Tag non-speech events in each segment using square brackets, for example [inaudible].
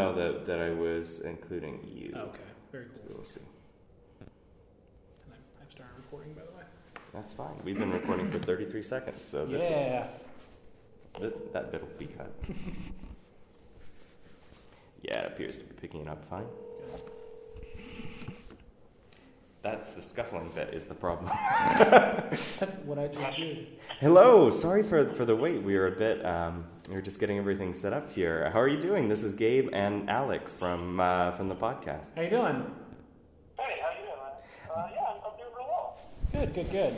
know that, that I was including you. oh, okay, very cool. We'll see. And I- I've started recording, by the way. That's fine. We've been recording for 33 seconds, so this, Yeah, this that bit will be cut. [laughs] yeah, it appears to be picking it up fine. That's the scuffling bit is the problem. [laughs] what I just did. Hello, sorry for, for the wait. We were a bit, um, we were just getting everything set up here. How are you doing? This is Gabe and Alec from uh, from the podcast. How you doing? Hey, how are you doing. Uh, yeah, I'm, I'm doing real well. Good, good, good.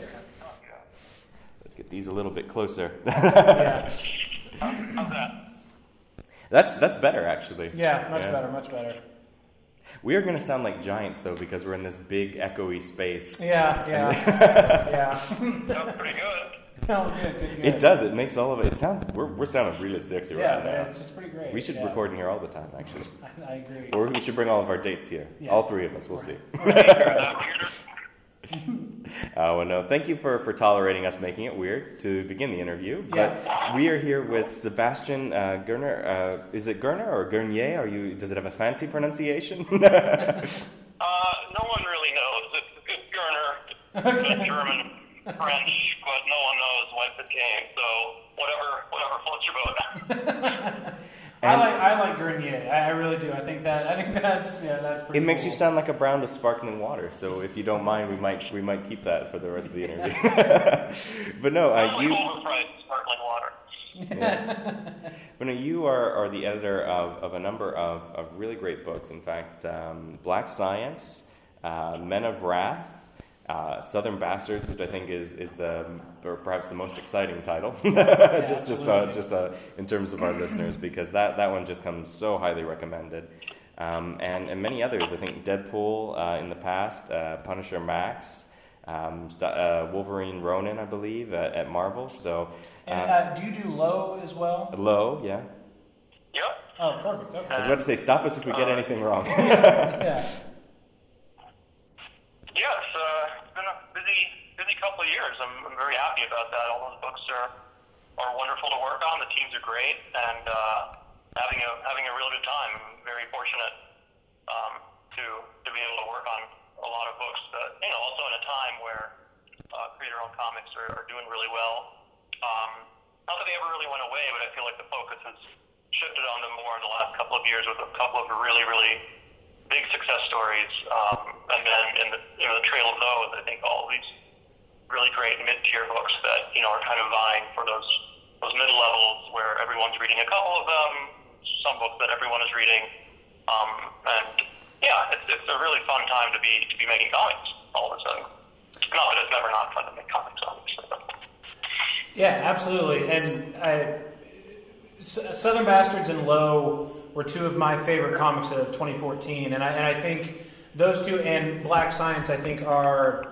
Let's get these a little bit closer. [laughs] Yeah, How's that? that's that's better actually. yeah, much Yeah. better, much better. We are going to sound like giants though because we're in this big echoey space. Yeah, yeah, yeah. Sounds pretty good. No, good, good, good. It does. It makes all of it. It sounds. We're, we're sounding really sexy Yeah, right man, now. it's, it's pretty great. We should yeah. record in here all the time, actually. I, I agree. Or we should bring all of our dates here. Yeah. All three of us. We'll see. Is that weirder? Uh, well, no. Thank you for, for tolerating us making it weird to begin the interview. But we are here with Sebastian uh, Girner. Uh, is it Girner or Gernier? Are you? Does it have a fancy pronunciation? [laughs] Uh, no one really knows. It's, it's Girner, it's German, French, but no one knows whence it came. So whatever, whatever floats your boat. [laughs] I like I like Grenier. I, I really do. I think that I think [laughs] that's yeah that's pretty. it makes you sound like a brown with sparkling water. So if you don't mind, we might we might keep that for the rest of the interview. [laughs] [laughs] but no, uh, Probably you. overpriced sparkling water. But no, you are, are the editor of, of a number of, of really great books. In fact, um, Black Science, uh, Men of Wrath, uh, Southern Bastards, which I think is, is the or perhaps the most exciting title, [laughs] just just uh, just uh, in terms of our listeners, because that, that one just comes so highly recommended. Um, and, and many others. I think Deadpool uh, in the past, uh, Punisher Max, um, uh, Wolverine Ronin, I believe, at, at Marvel. So, And do you do low as well? Low, yeah. Yep. Oh, perfect. I was about to say, stop us if we get anything wrong. [laughs] Yeah. Yes, uh, it's been a busy, busy couple of years. Very happy about that. All those books are, are wonderful to work on. The teams are great, and uh, having a having a real good time. I'm very fortunate um, to to be able to work on a lot of books. That you know, also in a time where uh, creator-owned comics are, are doing really well. Um, not that they ever really went away, but I feel like the focus has shifted on them more in the last couple of years with a couple of really, really big success stories, um, and then in the you know the trail of those, I think all these really great mid-tier books that you know are kind of vying for those those mid levels where everyone's reading a couple of them, some books that everyone is reading, um, and yeah, it's it's a really fun time to be to be making comics all of a sudden. Not that it's never not fun to make comics, obviously. But. Yeah, absolutely. And I, Southern Bastards and Low were two of my favorite comics of 2014, and I and I think those two and Black Science I think are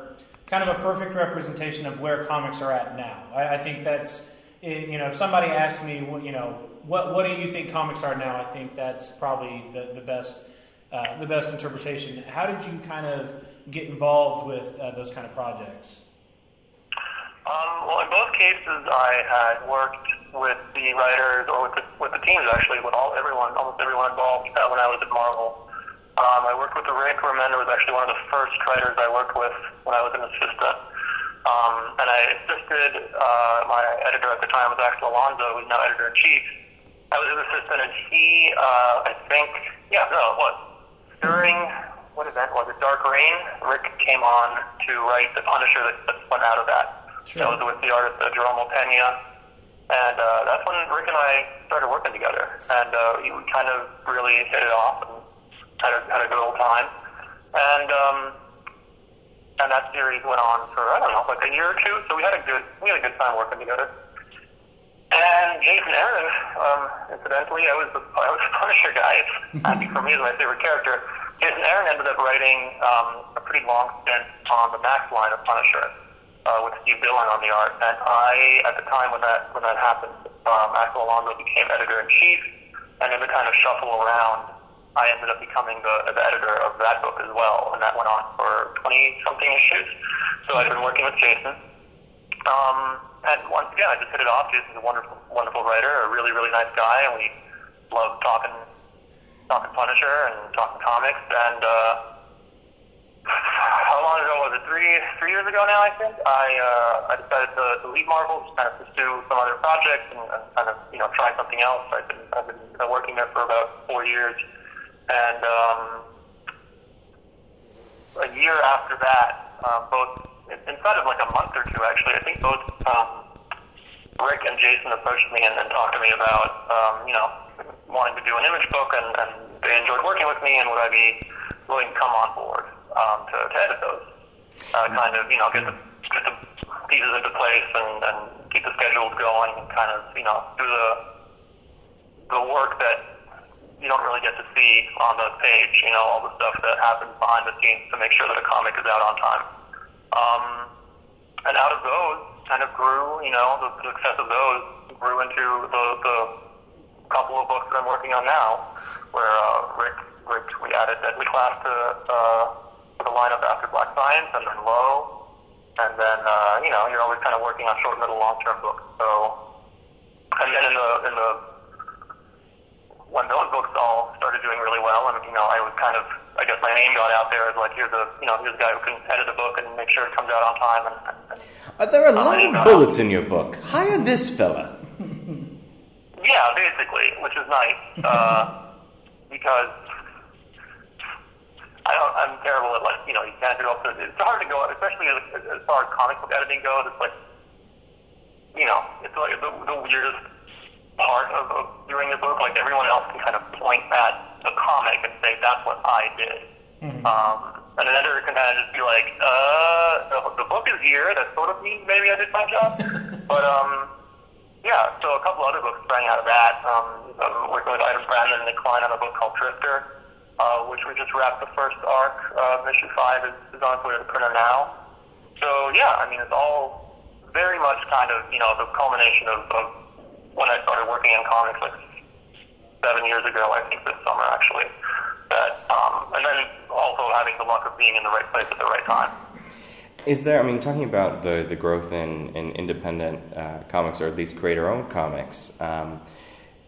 kind of a perfect representation of where comics are at now. I, I think that's you know if somebody asked me you know what what do you think comics are now, I think that's probably the the best. Uh, the best interpretation. How did you kind of get involved with uh, those kind of projects? Um, well, in both cases, I had worked with the writers or with the, with the teams actually, with all everyone, almost everyone involved uh, when I was at Marvel. Um, I worked with Rick Remender was actually one of the first writers I worked with when I was an assistant. Um, and I assisted uh, my editor at the time was Axel Alonso, who's now editor in chief. I was his assistant, and he, uh, I think, yeah, no, it was during what event was it? Dark Reign. Rick came on to write the Punisher that, that went out of that. Sure. That was with the artist uh, Jerome Opeña. And uh, that's when Rick and I started working together. And uh, we kind of really hit it off and had a, had a good old time. And um, and that series went on for I don't know, like a year or two. So we had a good we had a good time working together. And Jason Aaron, um, incidentally, I was the I was the [laughs] Punisher guy. Happy for me, is my favorite character. Jason Aaron ended up writing um, a pretty long stint on the Max line of Punisher uh, with Steve Dillon on the art. And I, at the time when that when that happened, um, Axel Alonso became editor in chief, and in the kind of shuffle around, I ended up becoming the, the editor of that book as well, and that went on for twenty something issues. So I've been working with Jason. Um, and once again, I just hit it off. Jason's a wonderful, wonderful writer, a really, really nice guy, and we love talking talking Punisher and talking comics. And uh, how long ago was it? Three three years ago now, I think. I uh, I decided to, to leave Marvel, just kind of pursue some other projects and, and kind of you know try something else. I've been I've been working there for about four years, and um, a year after that, uh, both inside of like a month or two, actually, I think both um, Rick and Jason approached me and, and talked to me about um, you know wanting to do an image book, and, and they enjoyed working with me, and would I be willing to come on board um, to, to edit those, uh, kind of you know get the get the pieces into place and, and keep the schedules going, and kind of you know do the the work that you don't really get to see on the page, you know, all the stuff that happens behind the scenes to make sure that a comic is out on time. Um, and out of those, kind of grew, you know, the success of those grew into the, the couple of books that I'm working on now, where uh, Rick, Rick, we added Deadly Class to uh, the lineup after Black Science, and then Low, and then uh, you know, you're always kind of working on short, middle, long-term books. So, and then in the in the when those books all started doing really well, and you know, I was kind of, I guess my name got out there as like, here's a, you know, here's a guy who can edit a book and make sure it comes out on time. And, uh, there are a lot of bullets in your book. Hire this fella. yeah, basically, which is nice [laughs] uh, because I don't, I'm terrible at like, you know, you can't do up to. It's hard to go, especially as, as far as comic book editing goes. It's like, you know, it's like the, the weirdest part of, of doing the book. Like everyone else can kind of point at the comic and say that's what I did. Mm-hmm. Um, and an editor can kind of just be like, uh, the, the book is here. That sort of means maybe I did my job. [laughs] but um, yeah, so a couple other books sprang out of that. Um, I'm working with Ivan Brandon and Nic Klein on a book called Drifter, uh, which we just wrapped the first arc. Uh, mission five is, is on its way to the printer now. So yeah, I mean it's all very much kind of you know the culmination of, of when I started working in comics like seven years ago, I think this summer actually. That um, and then also having the luck of being in the right place at the right time. Is there? I mean, talking about the the growth in in independent uh, comics, or at least creator-owned comics. Um,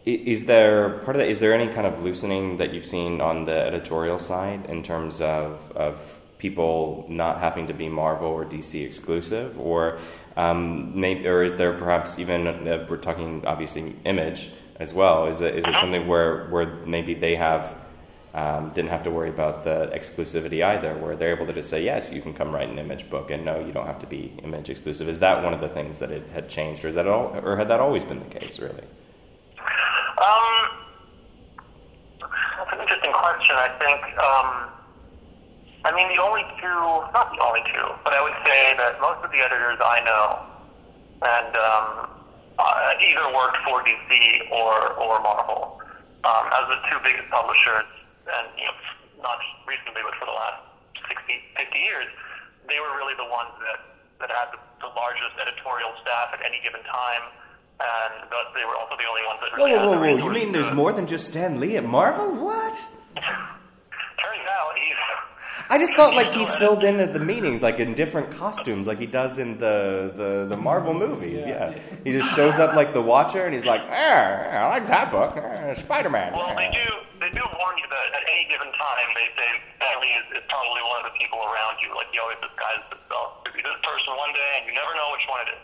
is there part of that? Is there any kind of loosening that you've seen on the editorial side in terms of of people not having to be Marvel or DC exclusive, or um, or is there perhaps even uh, we're talking obviously image as well? Is it is it something where where maybe they have um, didn't have to worry about the exclusivity either, where they're able to just say yes, you can come write an image book, and no, you don't have to be image exclusive. Is that one of the things that it had changed, or is that all, or had that always been the case, really? Um, that's an interesting question. I think. Um, I mean, the only two, not the only two, but I would say that most of the editors I know and um, uh, either worked for DC or, or Marvel um, as the two biggest publishers, and you know, not recently, but for the last 60, 50 years, they were really the ones that, that had the, the largest editorial staff at any given time and thus they were also the only ones that really whoa, whoa, whoa, whoa. You mean there's more than just Stan Lee at Marvel? What? [laughs] Turns out he's I just felt like he filled in at the meetings, like in different costumes, like he does in the, the, the Marvel movies. Yeah. he just shows up like the Watcher, and he's like, eh, "I like that book, eh, Spider Man." Well, they do they do warn you that at any given time, they say Stan Lee is, is probably one of the people around you. Like he always disguises himself to be this person one day, and you never know which one it is.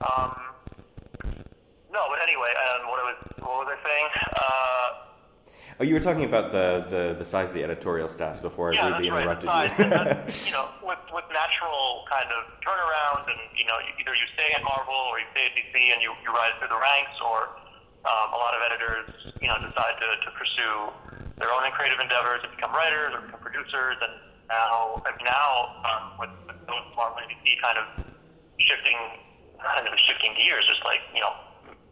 Um, no, but anyway, um, what I was what was I saying? Uh, Oh, you were talking about the, the, the size of the editorial staffs before yeah, I rudely interrupted right. you. [laughs] you know, with, with natural kind of turnarounds, and you know, either you stay at Marvel or you stay at DC and you, you rise through the ranks, or um, a lot of editors, you know, decide to, to pursue their own creative endeavors and become writers or become producers. And now, now um, with, with Marvel and DC kind of shifting, kind of shifting gears, just like you know,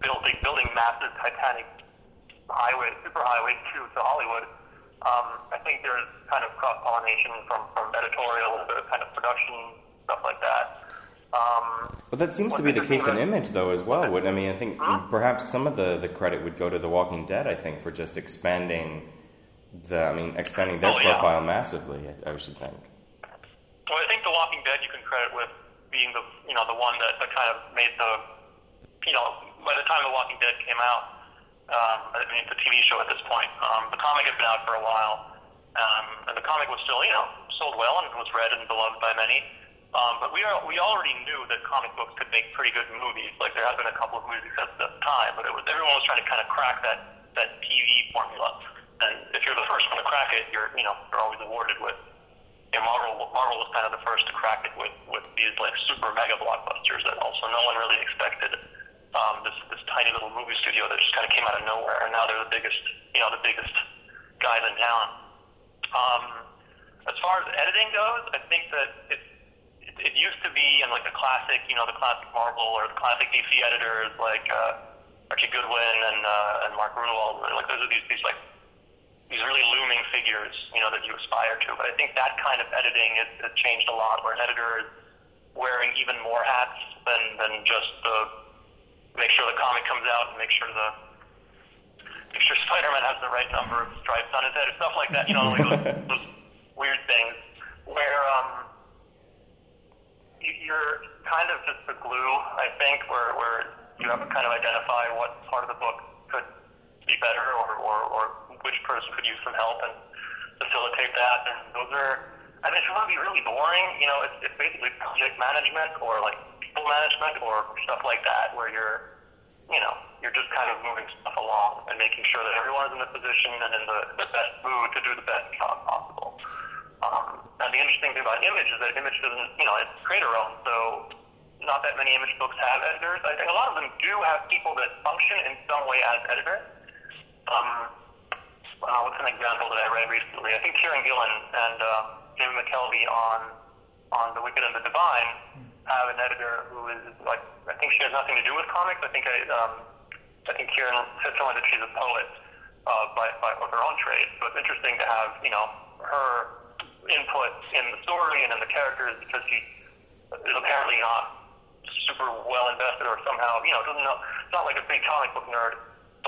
building building massive Titanic highway, super highway to, to Hollywood, um, I think there's kind of cross pollination from, from editorial to kind of production stuff like that. Um, well, that seems to be the case in Image, though, as well. Would I mean? I think hmm? perhaps some of the, the credit would go to The Walking Dead. I think for just expanding the, I mean, expanding their oh, yeah. profile massively. I, I should think. Well, I think The Walking Dead you can credit with being the you know the one that, that kind of made the you know by the time The Walking Dead came out, Um, I mean, it's a TV show at this point. Um, the comic had been out for a while, um, and the comic was still, you know, sold well and was read and beloved by many. Um, but we are we already knew that comic books could make pretty good movies. Like there had been a couple of movies at the time, but it was everyone was trying to kind of crack that that TV formula. And if you're the first one to crack it, you're you know you're always awarded with. You know, Marvel Marvel was kind of the first to crack it with with these like super mega blockbusters that also no one really expected. Um, this this tiny little movie studio that just kind of came out of nowhere, and now they're the biggest you know the biggest guys in town. Um, as far as editing goes, I think that it, it, it used to be in like the classic, you know, the classic Marvel or the classic DC editors like uh, Archie Goodwin and uh, and Mark Gruenwald. Like those are these these like these really looming figures, you know, that you aspire to. But I think that kind of editing has, has changed a lot, where an editor is wearing even more hats than than just the make sure the comic comes out and make sure the make sure Spider-Man has the right number of stripes on his head or stuff like that. You know, like those, [laughs] those weird things where um, you, you're kind of just the glue. I think where where you have to kind of identify what part of the book could be better or or, or which person could use some help and facilitate that. And those are. I mean, you want to be really boring, you know, it's, it's basically project management or like people management or stuff like that, where you're, you know, you're just kind of moving stuff along and making sure that everyone's in the position and in the, the best mood to do the best job possible. Um, and the interesting thing about Image is that Image doesn't, you know, it's creator owned, so not that many Image books have editors. I think a lot of them do have people that function in some way as editors. Um, uh, what's an example that I read recently? I think Kieron Gillen and uh, Jim McKelvie on on The Wicked and the Divine have an editor who is like I think she has nothing to do with comics. I think I um, I think Kieron said somewhere that she's a poet uh, by by of her own trade. So it's interesting to have you know her input in the story and in the characters because she is apparently not super well invested or somehow you know doesn't know. It's not like a big comic book nerd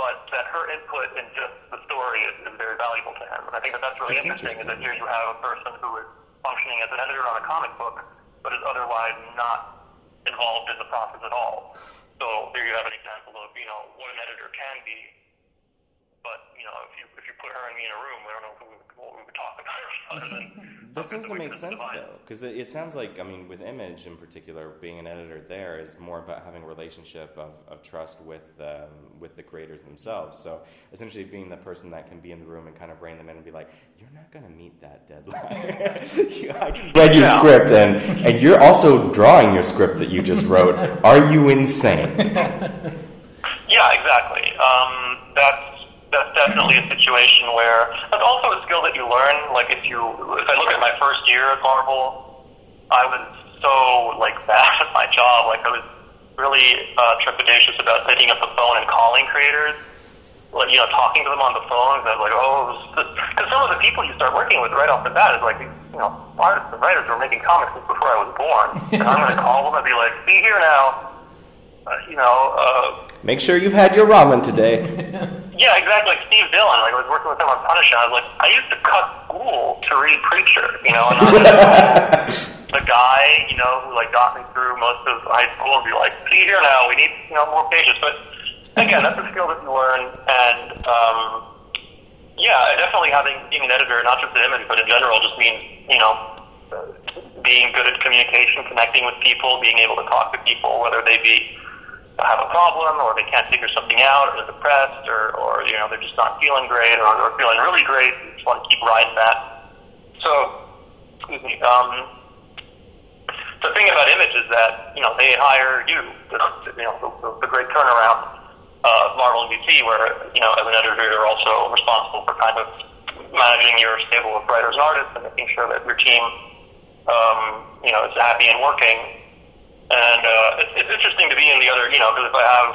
but that her input in just the story is, is very valuable to him. And I think that that's really That's interesting, interesting. is that here you have a person who is functioning as an editor on a comic book, but is otherwise not involved in the process at all. So there you have an example of, you know, what an editor can be. But, you know, if you if you put her and me in a room, I don't know who, what we would talk about [laughs] other than That seems to make sense could though, because it, it sounds like I mean, with Image in particular, being an editor there is more about having a relationship of, of trust with um, with the creators themselves. So essentially, being the person that can be in the room and kind of rein them in and be like, "You're not going to meet that deadline." [laughs] You- I just read your Yeah. script, and and you're also drawing your script that you just wrote. Are you insane? [laughs] Yeah, exactly. Um, that's that's definitely a situation where that's also a skill that you learn. Like if you, if I look at my first year at Marvel, I was so like [laughs] bad at my job. Like I was really uh, trepidatious about picking up the phone and calling creators. Like you know, talking to them on the phone. I was like, oh, [laughs] because some of the people you start working with right off the bat is like these, you know, artists and writers were making comics before I was born. [laughs] and I'm going to call them and be like, see here now. Uh, you know, uh, Make sure you've had your ramen today. Yeah, exactly. Like Steve Dillon, like I was working with him on Punisher. I was like, I used to cut school to read Preacher, you know, and I was [laughs] the guy, you know, who like got me through most of high school and be like, see here now, we need, you know, more pages. But again, that's a skill that you learn, and um, yeah, definitely having being an editor, not just at Image, but in general, just means, you know, being good at communication, connecting with people, being able to talk to people, whether they be have a problem or they can't figure something out or they're depressed or, or you know they're just not feeling great or, or feeling really great you just want to keep riding that. So excuse me um, the thing about image is that you know they hire you the, you know the, the, great turnaround uh, of Marvel and DC where you know as an editor you're also responsible for kind of managing your stable of writers and artists and making sure that your team um, you know is happy and working and uh, it's, it's interesting to be in the other, you know, because if I have,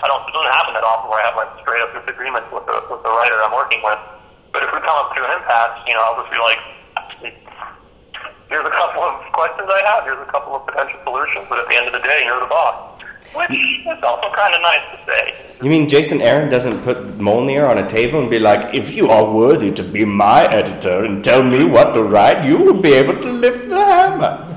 I don't, it doesn't happen that often where I have like straight up disagreements with the with the writer I'm working with. But if we come up to an impasse, you know, I'll just be like, here's a couple of questions I have, here's a couple of potential solutions, but at the end of the day, you're the boss. Which is also kind of nice to say. You mean Jason Aaron doesn't put Mjolnir on a table and be like, if you are worthy to be my editor and tell me what to write, you will be able to lift the hammer?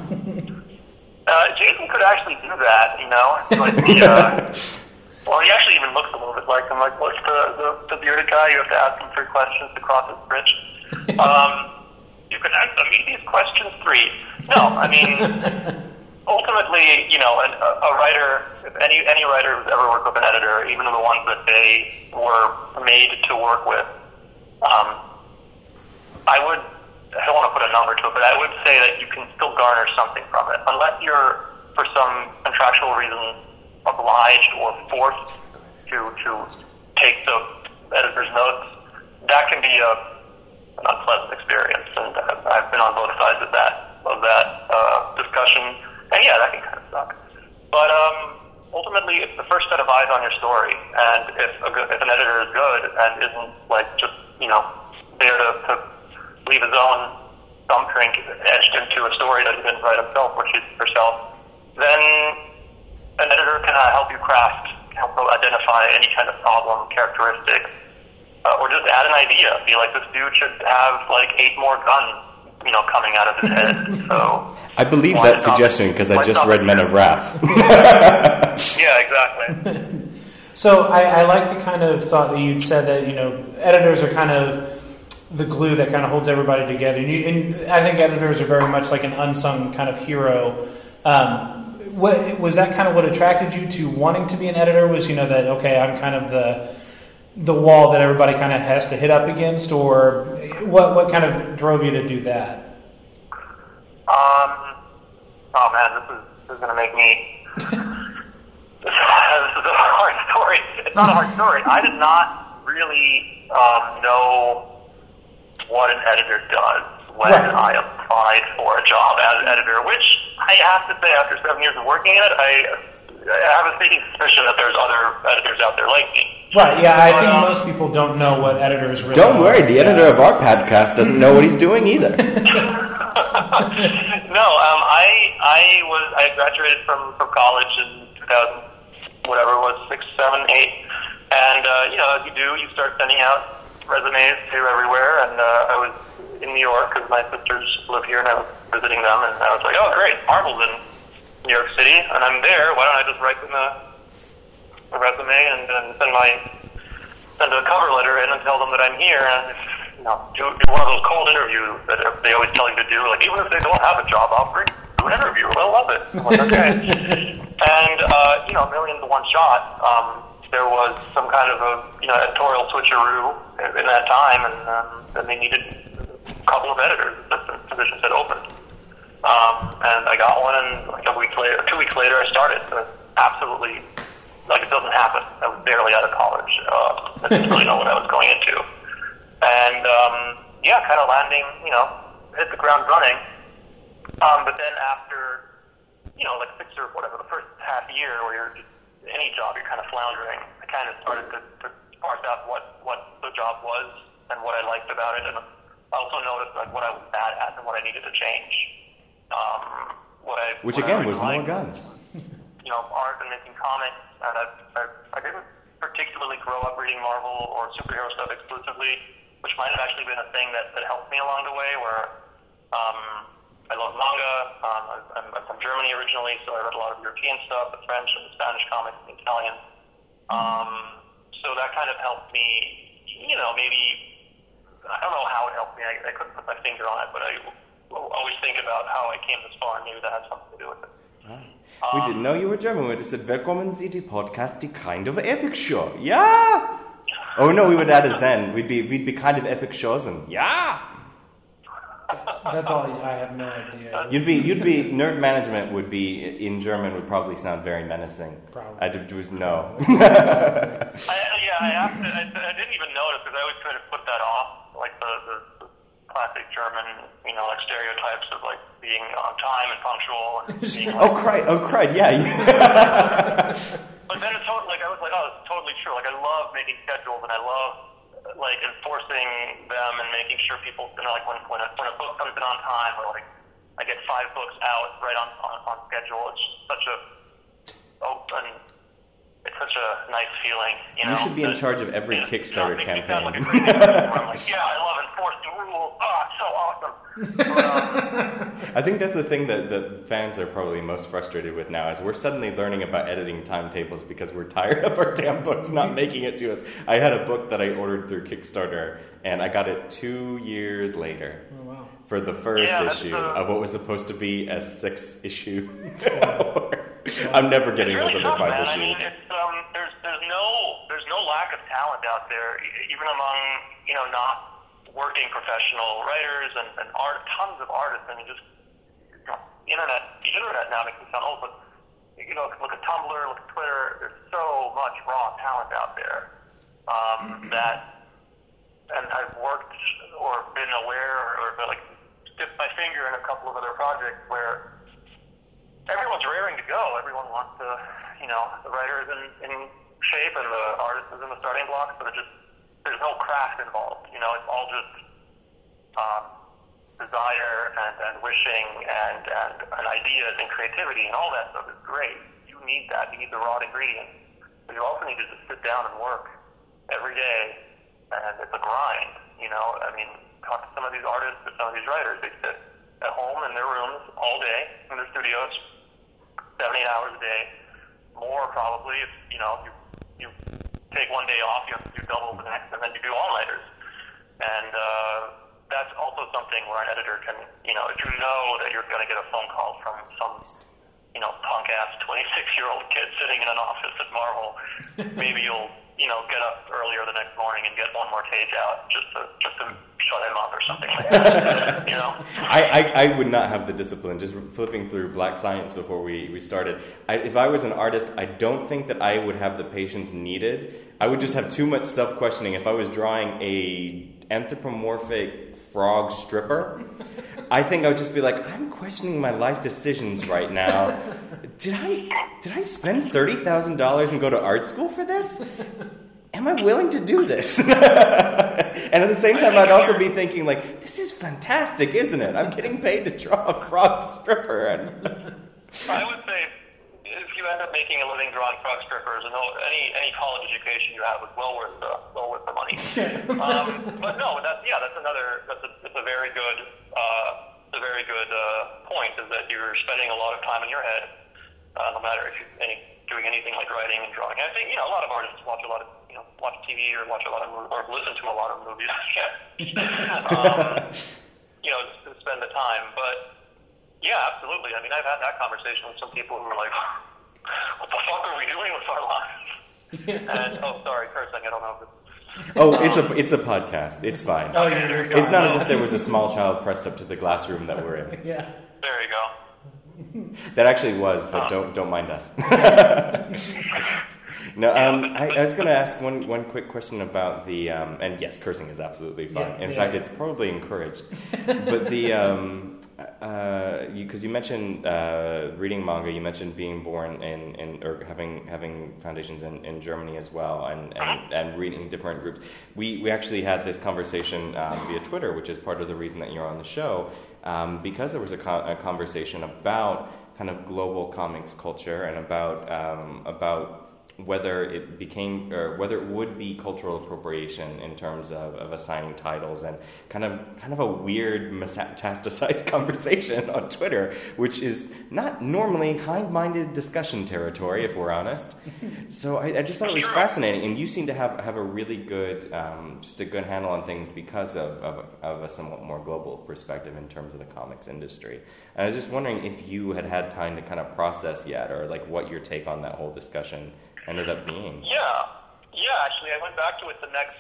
Uh, Jason could actually do that, you know. Like the, uh, [laughs] Well, he actually even looks a little bit like him. Like, what's the, the, the bearded guy? You have to ask him three questions to cross his bridge. [laughs] um, you can answer me these questions three. No, I mean, [laughs] ultimately, you know, an, a, a writer, if any any writer who's ever worked with an editor, even the ones that they were made to work with, um, I would. I don't want to put a number to it, but I would say that you can still garner something from it, unless you're, for some contractual reason, obliged or forced to to take the editor's notes. That can be a an unpleasant experience, and I've been on both sides of that of that uh, discussion. And yeah, that can kind of suck. But um, ultimately, it's the first set of eyes on your story, and if a good, if an editor is good and isn't like just you know there to, to leave his own thumbprint etched into a story that he didn't write himself or she herself, then an editor can uh, help you craft, help identify any kind of problem, characteristics, uh, or just add an idea. Be like, this dude should have like eight more guns, you know, coming out of his head. [laughs] So I believe that suggestion because I just read Men of Wrath. [laughs] Yeah, exactly. [laughs] So I, I like the kind of thought that you said that you know editors are kind of the glue that kind of holds everybody together. And, you, and I think editors are very much like an unsung kind of hero. Um, what was that kind of what attracted you to wanting to be an editor? Was you know that okay, I'm kind of the the wall that everybody kind of has to hit up against, or what what kind of drove you to do that? Um, oh man, this is this is gonna make me. [laughs] this is a hard story. It's not a hard story. I did not really um, know what an editor does when Right. I applied for a job as an editor. Which I have to say, after seven years of working in it, I, I have a sneaking suspicion that there's other editors out there like me. Right. Yeah, I think Um, most people don't know what editors really. Don't are. worry, the Yeah. editor of our podcast doesn't know what he's doing either. [laughs] no, um, I I was I graduated from from college in 2000, whatever it was six, seven, eight, and uh, you know as you do, you start sending out resumes to everywhere, and uh, I was in New York because my sisters live here, and I was visiting them, and I was like, oh great, Marvel's in New York City, and I'm there. Why don't I just write them a, a resume and, and send my send a cover letter in and tell them that I'm here and you know, do, do one of those cold interviews that they always tell you to do. Like even if they don't have a job offering, do an interview. They'll love it. I'm like, okay. [laughs] and uh, you know, a million to one shot. Um, there was some kind of a you know editorial switcheroo in, that time, and um, then they needed a couple of editors. Assistant positions had opened. Um, and I got one, and like a week later, two weeks later, I started. So absolutely, like it doesn't happen. I was barely out of college. Uh, I didn't really know what I was going into, and um, yeah, kind of landing, you know, hit the ground running. Um, but then after, you know, like six or whatever, the first half year where you're just any job, you're kind of floundering. I kind of started to, to parse out what what the job was and what I liked about it, and I also noticed like what I was bad at and what I needed to change. Um, what I Which what again really was more liked guns. you know, art and making comics, and I, I, I didn't particularly grow up reading Marvel or superhero stuff exclusively, which might have actually been a thing that, that helped me along the way. Where um, I love manga. Um, I'm, I'm from Germany originally, so I read a lot of European stuff, the French and the Spanish comics, and the Italian. Um, so that kind of helped me. You know, maybe I don't know how it helped me. I, I couldn't put my finger on it, but I always think about how I came this far, and maybe that had something to do with it. We didn't know you were German. We just said, Willkommen Sie die Podcast, die kind of epic show. Yeah! [laughs] Oh no, we would add a Zen. We'd be, we'd be kind of epic shows. And yeah! That's all. I have no idea. You'd be, you'd be, nerd management would be, in German, would probably sound very menacing. Probably. I did, was no. [laughs] I, yeah, I, asked I, I didn't even notice because I always try to put that off, like the, the, the classic German, you know, like stereotypes of like being on time and punctual and [laughs] being like. oh, cried, oh, cried, yeah. [laughs] But then it's totally like I was like, oh, it's totally true. Like I love making schedules and I love like enforcing them and making sure people, you know, like when when a, when a book comes in on time or like I get five books out right on on, on schedule. It's such a open. It's it's such a nice feeling. You, you know, should be in charge of every it- Kickstarter it makes me like campaign. I'm like, [laughs] yeah, I love enforcing rules. Oh, it's so awesome. But, um, I think that's the thing that, that fans are probably most frustrated with now is we're suddenly learning about editing timetables because we're tired of our damn books not making it to us. I had a book that I ordered through Kickstarter and I got it two years later Oh, wow. for the first Yeah, issue the- of what was supposed to be a six issue. [laughs] [laughs] I'm never getting it's those really other five man. I mean, issues. it's, um, there's there's no there's no lack of talent out there, even among you know not working professional writers and, and art, tons of artists. I mean, just you know, internet, the internet now makes me sound old, but you know, look at Tumblr, look at Twitter. There's so much raw talent out there um, that, and I've worked or been aware or, or like dipped my finger in a couple of other projects where everyone's raring to go. Everyone wants to, you know, the writer is in, in shape and the artist is in the starting blocks, but it just there's no craft involved. You know, it's all just um, desire and, and wishing and, and, and ideas and creativity and all that stuff is great. You need that. You need the raw ingredients. But you also need to just sit down and work every day, and it's a grind. You know, I mean, talk to some of these artists or some of these writers. They sit at home in their rooms all day in their studios, seven, eight hours a day, more probably. If you know, you you take one day off, you have to do double the next, and then you do all nighters. And uh, that's also something where an editor can, you know, if you know that you're going to get a phone call from some, you know, punk ass 26 year old kid sitting in an office at Marvel, [laughs] maybe you'll, you know, get up earlier the next morning and get one more page out just to just to shut him up or something like that. [laughs] you know. I, I, I would not have the discipline. Just flipping through Black Science before we, we started. I, if I was an artist, I don't think that I would have the patience needed. I would just have too much self questioning. If I was drawing a anthropomorphic frog stripper, I think I would just be like, I'm questioning my life decisions right now. [laughs] Did I did I spend thirty thousand dollars and go to art school for this? Am I willing to do this? [laughs] and at the same time, I'd also be thinking like, this is fantastic, isn't it? I'm getting paid to draw a frog stripper. And I would say if you end up making a living drawing frog strippers, and any any college education you have is well worth the well worth the money. [laughs] um, but no, that's yeah, that's another that's a, that's a very good uh, a very good uh, point is that you're spending a lot of time in your head, uh, no matter if you're any, doing anything like writing and drawing. I think you know a lot of artists watch a lot of you know watch TV or watch a lot of or listen to a lot of movies. yeah. [laughs] um, you know, to spend the time, but. Yeah, absolutely. I mean, I've had that conversation with some people who are like, [laughs] "What the fuck are we doing with our lives?" [laughs] And oh, sorry, cursing. I don't know if it's. [laughs] oh, it's a it's a podcast. It's fine. Oh, you're, you're It's not as if there was a small [laughs] child pressed up to the glass room that we're in. [laughs] Yeah. There you go. That actually was, but don't don't mind us. no, um, I, I was going to ask one one quick question about the um, and yes, cursing is absolutely fine. Yeah, in yeah. fact, it's probably encouraged. but the um, uh, because you, mentioned uh, reading manga, you mentioned being born in, in or having having foundations in, in Germany as well, and, and, and reading different groups. We we actually had this conversation um, via Twitter, which is part of the reason that you're on the show, um, because there was a, a conversation about kind of global comics culture and about um, about whether it became or whether it would be cultural appropriation in terms of, of assigning titles and kind of kind of a weird metastasized [laughs] conversation on Twitter, which is not normally high-minded discussion territory, if we're honest. [laughs] So I, I just thought it was fascinating, and you seem to have have a really good um, just a good handle on things because of, of, of a somewhat more global perspective in terms of the comics industry. And I was just wondering if you had had time to kind of process yet, or like what your take on that whole discussion ended up being. Yeah, yeah. Actually, I went back to it the next.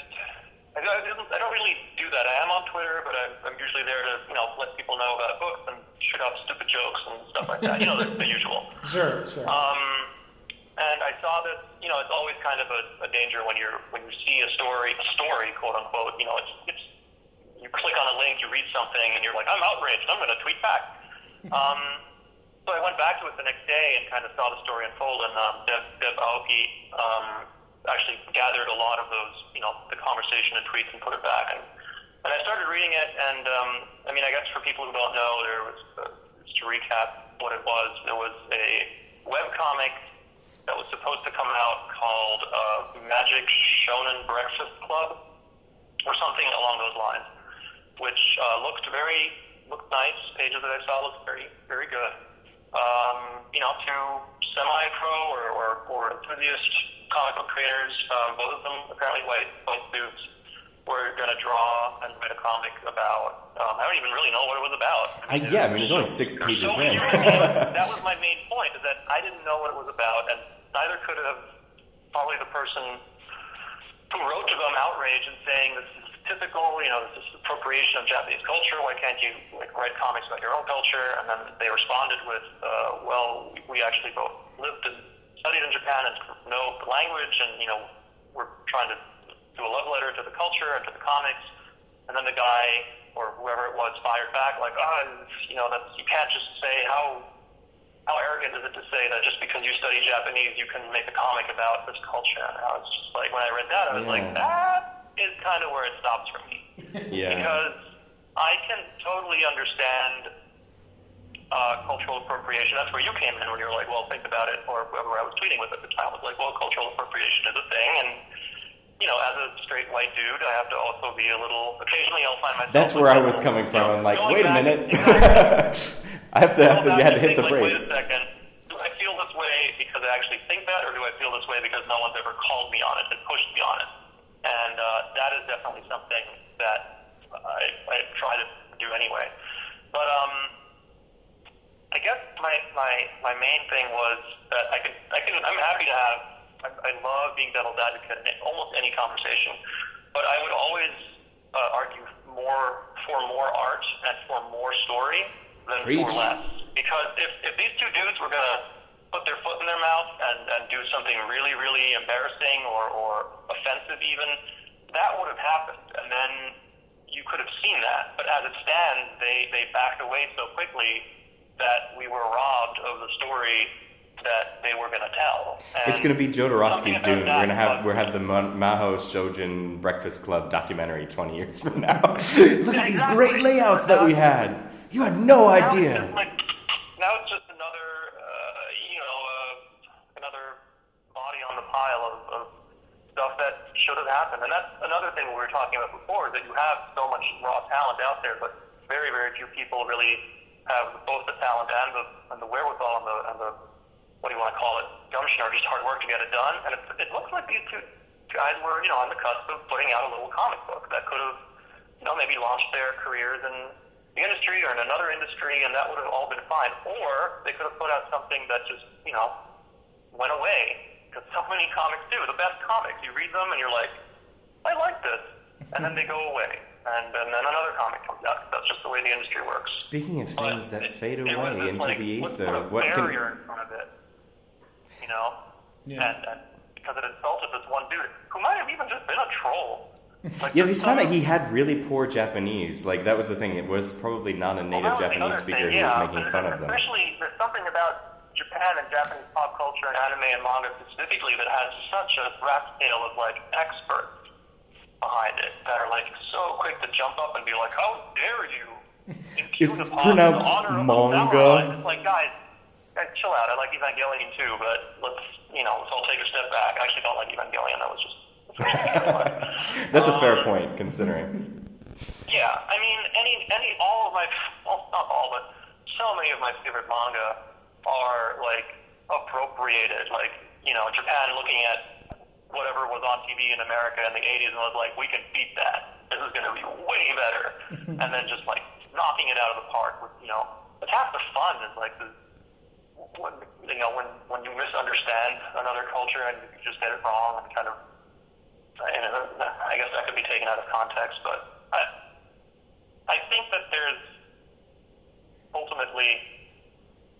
I don't, I don't really do that. I am on Twitter, but I'm, I'm usually there to you know let people know about books and shoot out stupid jokes and stuff like that. You know, the, the usual. Sure, sure. Um, and I saw that you know it's always kind of a, a danger when you're when you see a story, a story, quote unquote. You know, it's it's you click on a link, you read something, and you're like, I'm outraged. I'm going to tweet back. [laughs] Um, so I went back to it the next day and kind of saw the story unfold. And um, Deb, Deb Aoki um, actually gathered a lot of those, you know, the conversation and tweets and put it back. And, and I started reading it. And um, I mean, I guess for people who don't know, there was uh, just to recap what it was. There was a web comic that was supposed to come out called uh, Magic Shonen Breakfast Club or something along those lines, which uh, looked very looked nice. Pages that I saw looked very very good. Um, you know, to semi-pro or, or, or enthusiast comic book creators, um, both of them apparently white white dudes, were going to draw and write a comic about. Um, I don't even really know what it was about. I, yeah, I mean, there's only six pages so in. [laughs] that was my main point, is that I didn't know what it was about, and neither could have probably the person who wrote to them outraged and saying this is typical, you know, this appropriation of Japanese culture. Why can't you like write comics about your own culture? And then they responded with, uh, well, we actually both lived and studied in Japan and know the language, and you know, we're trying to do a love letter to the culture and to the comics. And then the guy or whoever it was fired back like, oh, you know, that's you can't just say how how arrogant is it to say that just because you study Japanese you can make a comic about this culture? And I was just like, when I read that, I was Yeah. like, that is kind of where it stops for me [laughs] yeah. because I can totally understand uh, cultural appropriation. That's where you came in when you were like, well, think about it, or whoever I was tweeting with at the time was like, well, cultural appropriation is a thing, and you know, as a straight white dude, I have to also be a little. Occasionally, I'll find myself. That's where I was coming from. I'm like, wait a minute. Exactly. [laughs] I have to, have to, you had to hit the like, Wait a second. Do I feel this way because I actually think that, or do I feel this way because no one's ever called me on it and pushed me on it? And uh, that is definitely something that I, I try to do anyway. But um, I guess my, my my main thing was that I can I can I'm happy to have I, I love being devil's advocate in almost any conversation, but I would always uh, argue more for more art and for more story than Preach. for less. Because if if these two dudes were gonna put their foot in their mouth and, and do something really really embarrassing or or offensive even, that would have happened, and then you could have seen that. But as it stands, they they backed away so quickly that we were robbed of the story that they were going to tell. And It's going to be Jodorowsky's Dune. We're going to have we're have the Ma- Maho Shojin Breakfast Club documentary 20 years from now. [laughs] Look at these great layouts that we had. You had no Now it's idea. just like now it's just another uh, you know uh, another body on the pile of, of stuff that should have happened, and that's another thing we were talking about before that you have so much raw talent out there, but very very few people really have both the talent and the and the wherewithal and the and the what do you want to call it gumption or just hard work to get it done. And it, it looks like these two guys were you know on the cusp of putting out a little comic book that could have you know maybe launched their careers in the industry or in another industry, and that would have all been fine. Or they could have put out something that just, you know, went away. Because so many comics do. The best comics, you read them and you're like, I like this. And then they go away. And, and then another comic comes out. That's just the way the industry works. Speaking of But things that it- fade it away just into like, the ether, put a what can barrier in front of it, you know? Yeah. And, and because it insulted this one dude who might have even just been a troll. Like, Yeah, just it's found some- that he had really poor Japanese. Like that was the thing. It was probably not a native that was the Japanese speaker thing, who was making fun of them. Especially, there's something about Japan and Japanese pop culture and anime and manga specifically that has such a rap scale of like experts behind it that are like so quick to jump up and be like, "How dare you?" [laughs] impugn It's upon pronounced the manga. It's like, guys, guys, chill out. I like Evangelion too, but let's you know, let's all take a step back. I actually don't like Evangelion. That was just. [laughs] That's a fair Um, point, considering. Yeah, I mean, any any all of my well, not all, but so many of my favorite manga are like appropriated. Like you know, Japan looking at whatever was on TV in America in the '80s and was like, we can beat that. This is going to be way better, and then just like knocking it out of the park with you know. But half the fun is like the when you know when when you misunderstand another culture and you just get it wrong and kind of and uh, I guess that could be taken out of context, but I, I think that there's ultimately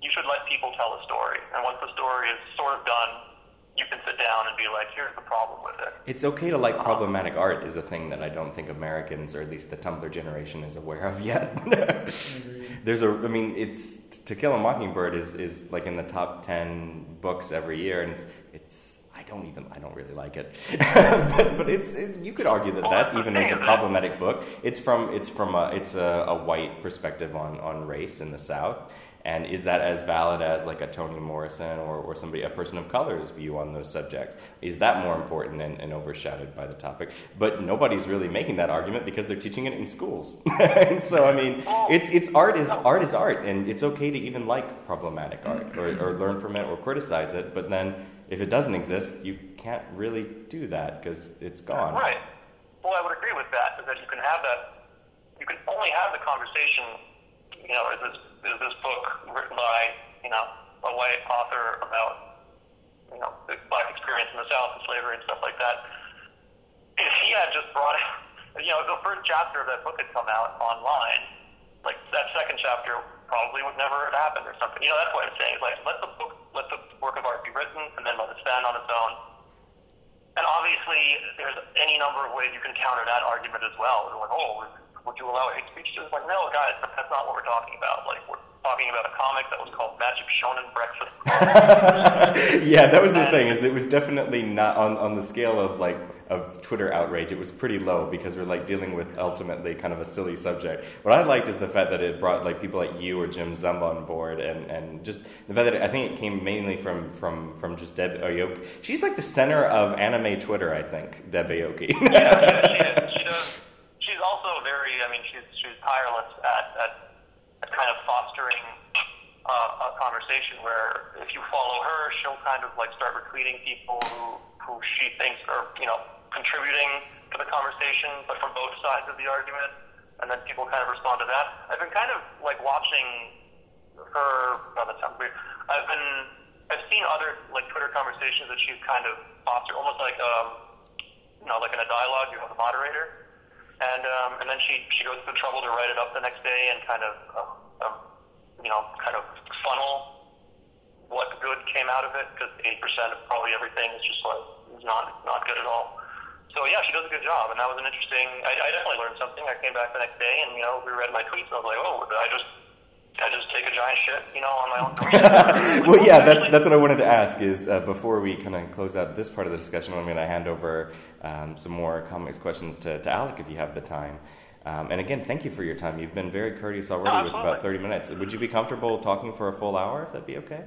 you should let people tell a story, and once the story is sort of done, you can sit down and be like, "Here's the problem with it." It's okay to like problematic art is a thing that I don't think Americans, or at least the Tumblr generation, is aware of yet. [laughs] There's a, I mean, it's To Kill a Mockingbird is, is like in the top ten books every year, and it's, it's I don't even I don't really like it, [laughs] but, but it's it, you could argue that Well, that even is a problematic book. It's from it's from a it's a, a white perspective on on race in the South, and is that as valid as like a Toni Morrison or, or somebody, a person of color's view on those subjects? Is that more important and, and overshadowed by the topic? But nobody's really making that argument because they're teaching it in schools. [laughs] and so, I mean, oh. it's, it's art is art is art, and it's okay to even like problematic art or, or learn from it or criticize it. But then, if it doesn't exist, you can't really do that because it's gone. Right. Well, I would agree with that. Is that you can have that. You can only have the conversation. You know, is this is this book written by you know a white author about you know the black experience in the South and slavery and stuff like that? If he had just brought, you know, the first chapter of that book had come out online, like that second chapter probably would never have happened or something. You know, that's what I'm saying. Like, let the book, let the work of art be written, and then let it stand on its own. And obviously, there's any number of ways you can counter that argument as well. Like, oh, would you allow hate speech? To? It's like, no, guys, that's not what we're talking about. Like, we're talking about a comic that was called Magic Shonen Breakfast. [laughs] yeah, that was the thing. Is it was definitely not on, on the scale of like of Twitter outrage. It was pretty low because we're like dealing with ultimately kind of a silly subject. What I liked is the fact that it brought like people like you or Jim Zub on board, and, and just the fact that it, I think it came mainly from from from just Deb Aoki. She's like the center of anime Twitter. I think Deb Aoki. yeah, she. She does. She's also very. I mean, she's she's tireless at at, at kind of fostering uh, a conversation where if you follow her, she'll kind of like start retweeting people who who she thinks are you know contributing to the conversation, but from both sides of the argument, and then people kind of respond to that. I've been kind of like watching her. Oh, that sounds weird. I've been I've seen other like Twitter conversations that she's kind of fostered, almost like um, you know, like in a dialogue, you have a moderator, and um, and then she she goes to the trouble to write it up the next day and kind of uh, um, you know kind of funnel what good came out of it because eighty percent of probably everything is just like not not good at all. So yeah, she does a good job, and that was an interesting. I, I definitely learned something. I came back the next day, and you know, reread my tweets, and I was like, oh, I just. I just take a giant shit, you know, on my own. [laughs] well, yeah, that's that's what I wanted to ask. Is uh, before we kind of close out this part of the discussion, I'm going to hand over um, some more comics questions to, to Alec if you have the time. Um, and again, thank you for your time. You've been very courteous already No, with about 30 minutes. Would you be comfortable talking for a full hour, if that'd be okay?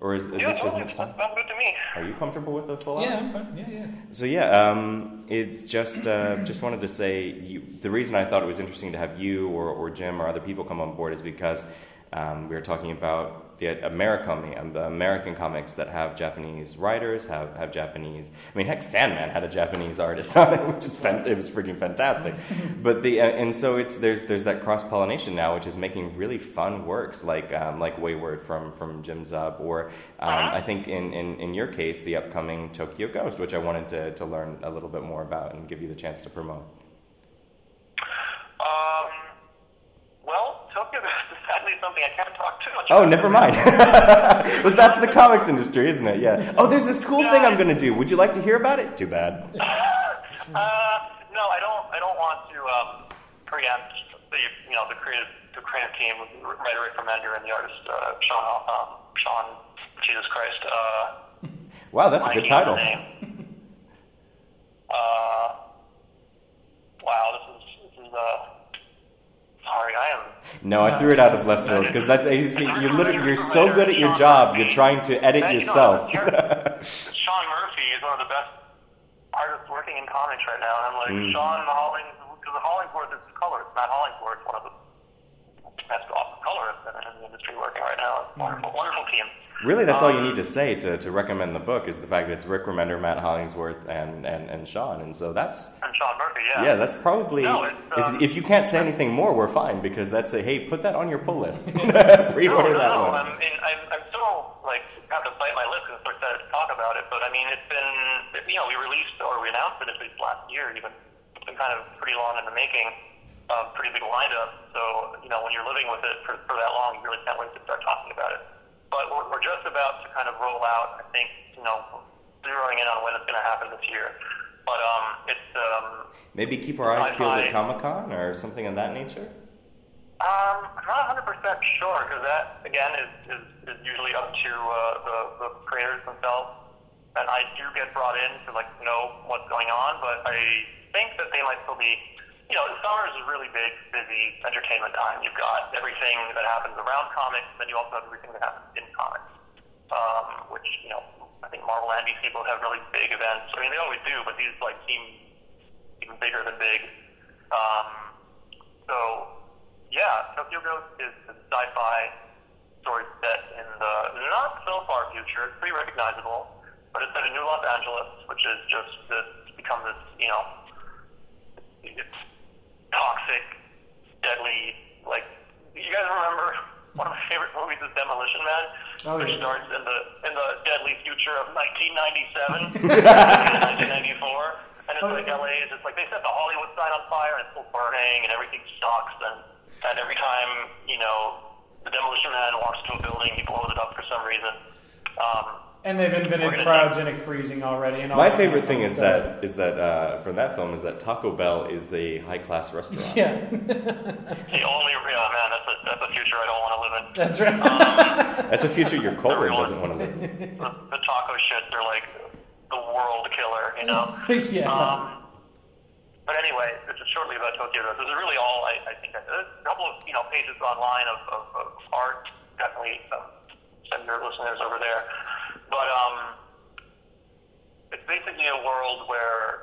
Or is, is yeah, this as totally. much time? Sounds good to me. Are you comfortable with a full hour? Yeah, I'm fine. Yeah, yeah. So yeah, um, it just uh, just wanted to say you, the reason I thought it was interesting to have you or, or Jim or other people come on board is because um, we were talking about the Americom, um, the American comics that have Japanese writers, have, have Japanese. I mean, heck, Sandman had a Japanese artist on it, [laughs] which is fan, it was freaking fantastic. [laughs] but the uh, and so it's there's there's that cross pollination now, which is making really fun works like um, like Wayward from from Jim Zub, or um, I think in, in in your case, the upcoming Tokyo Ghost, which I wanted to to learn a little bit more about and give you the chance to promote. Um, well, Tokyo Ghost is sadly something I can't talk too much Oh, about. never mind. [laughs] but that's the comics industry, isn't it? Yeah. Oh, there's this cool thing I'm going to do. Would you like to hear about it? Too bad. [laughs] Uh, no, I don't. I don't want to um, preempt the you know the creative the creative team, writer Rick Remender and the artist uh, Sean um, Sean Jesus Christ. Uh, Wow, that's a good title. Uh, wow, this is this is uh. Sorry, I am. No, I threw it out of left field because that's you you're literally you're so good at your job. You're trying to edit Man, you know, yourself. [laughs] Sean Murphy is one of the best artists working in comics right now. And I'm like, Mm. Sean Hollings, because Hollingsworth is colorist. Matt Hollingsworth, one of the best colorists in, in the industry working right now. Wonderful, wonderful team. Really, that's all you Um, need to say to, to recommend the book is the fact that it's Rick Remender, Matt Hollingsworth, and, and, and Sean. And so that's And Sean Murphy, yeah. yeah, that's probably No, um, if, if you can't say anything more, we're fine because that's a hey, put that on your pull list. [laughs] [laughs] Pre-order no, that no. one. I'm, in, I'm, I'm still like have to bite my lip and excited to talk about it. But I mean, it's been you know we released or we announced it at least last year. Even it's been kind of pretty long in the making. Um, pretty big lineup. So you know when you're living with it for, for that long, you really can't wait to start talking about it. But we're, we're just about to kind of roll out. I think you know zeroing in on when it's going to happen this year. But um, it's um, Maybe keep our eyes peeled at Comic Con or something of that nature. Um, I'm not 100 percent sure because that again is, is, is usually up to uh, the, the creators themselves, and I do get brought in to like know what's going on, but I think that they might still be you know, summer is a really big, busy entertainment time. You've got everything that happens around comics, then you also have everything that happens in comics, um, which, you know, I think Marvel and DC both have really big events. I mean, they always do, but these, like, seem even bigger than big. Um, so, yeah, Tokyo Ghost is a sci-fi story set in the not so far future. It's pretty recognizable, but it's set in New Los Angeles, which is just this, become this, you know, it's toxic, deadly. Like, you guys remember one of my favorite movies is Demolition Man, Oh, which yeah. starts in the in the deadly future of 1997, 1994, [laughs] and it's Oh, like yeah. LA is just like they set the Hollywood sign on fire and it's still burning and everything sucks and and every time you know the Demolition Man walks to a building, he blows it up for some reason. Um, And they've invented cryogenic freezing already. And all My favorite thing is that is that uh, from that film is that Taco Bell is the high class restaurant. Yeah, [laughs] the only yeah man, that's a that's a future I don't want to live in. that's right. [laughs] That's a future your colon doesn't want to live. in. the, the taco shits are like the world killer, you know. [laughs] yeah. Um, but anyway, this is shortly about Tokyo Ghost. This is really all I, I think. I, a couple of you know pages online of, of, of art. Definitely um, send your listeners over there. But um, it's basically a world where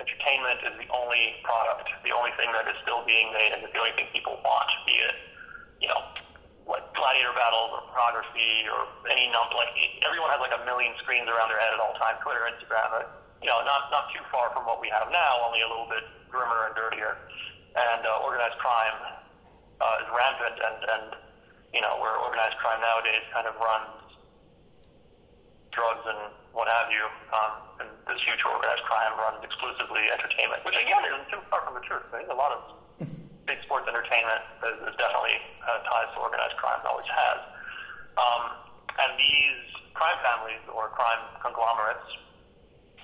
entertainment is the only product, the only thing that is still being made, and it's the only thing people want. Be it you know like gladiator battles or pornography or any number. Like everyone has like a million screens around their head at all times. Twitter, Instagram. uh, You know, not not too far from what we have now, only a little bit grimmer and dirtier. And uh, organized crime uh, is rampant, and and you know where organized crime nowadays kind of runs drugs and what have you. Um, and this huge organized crime runs exclusively entertainment, which again isn't too far from the truth. I think a lot of [laughs] big sports entertainment is, is definitely uh, ties to organized crime, and always has. Um, and these crime families or crime conglomerates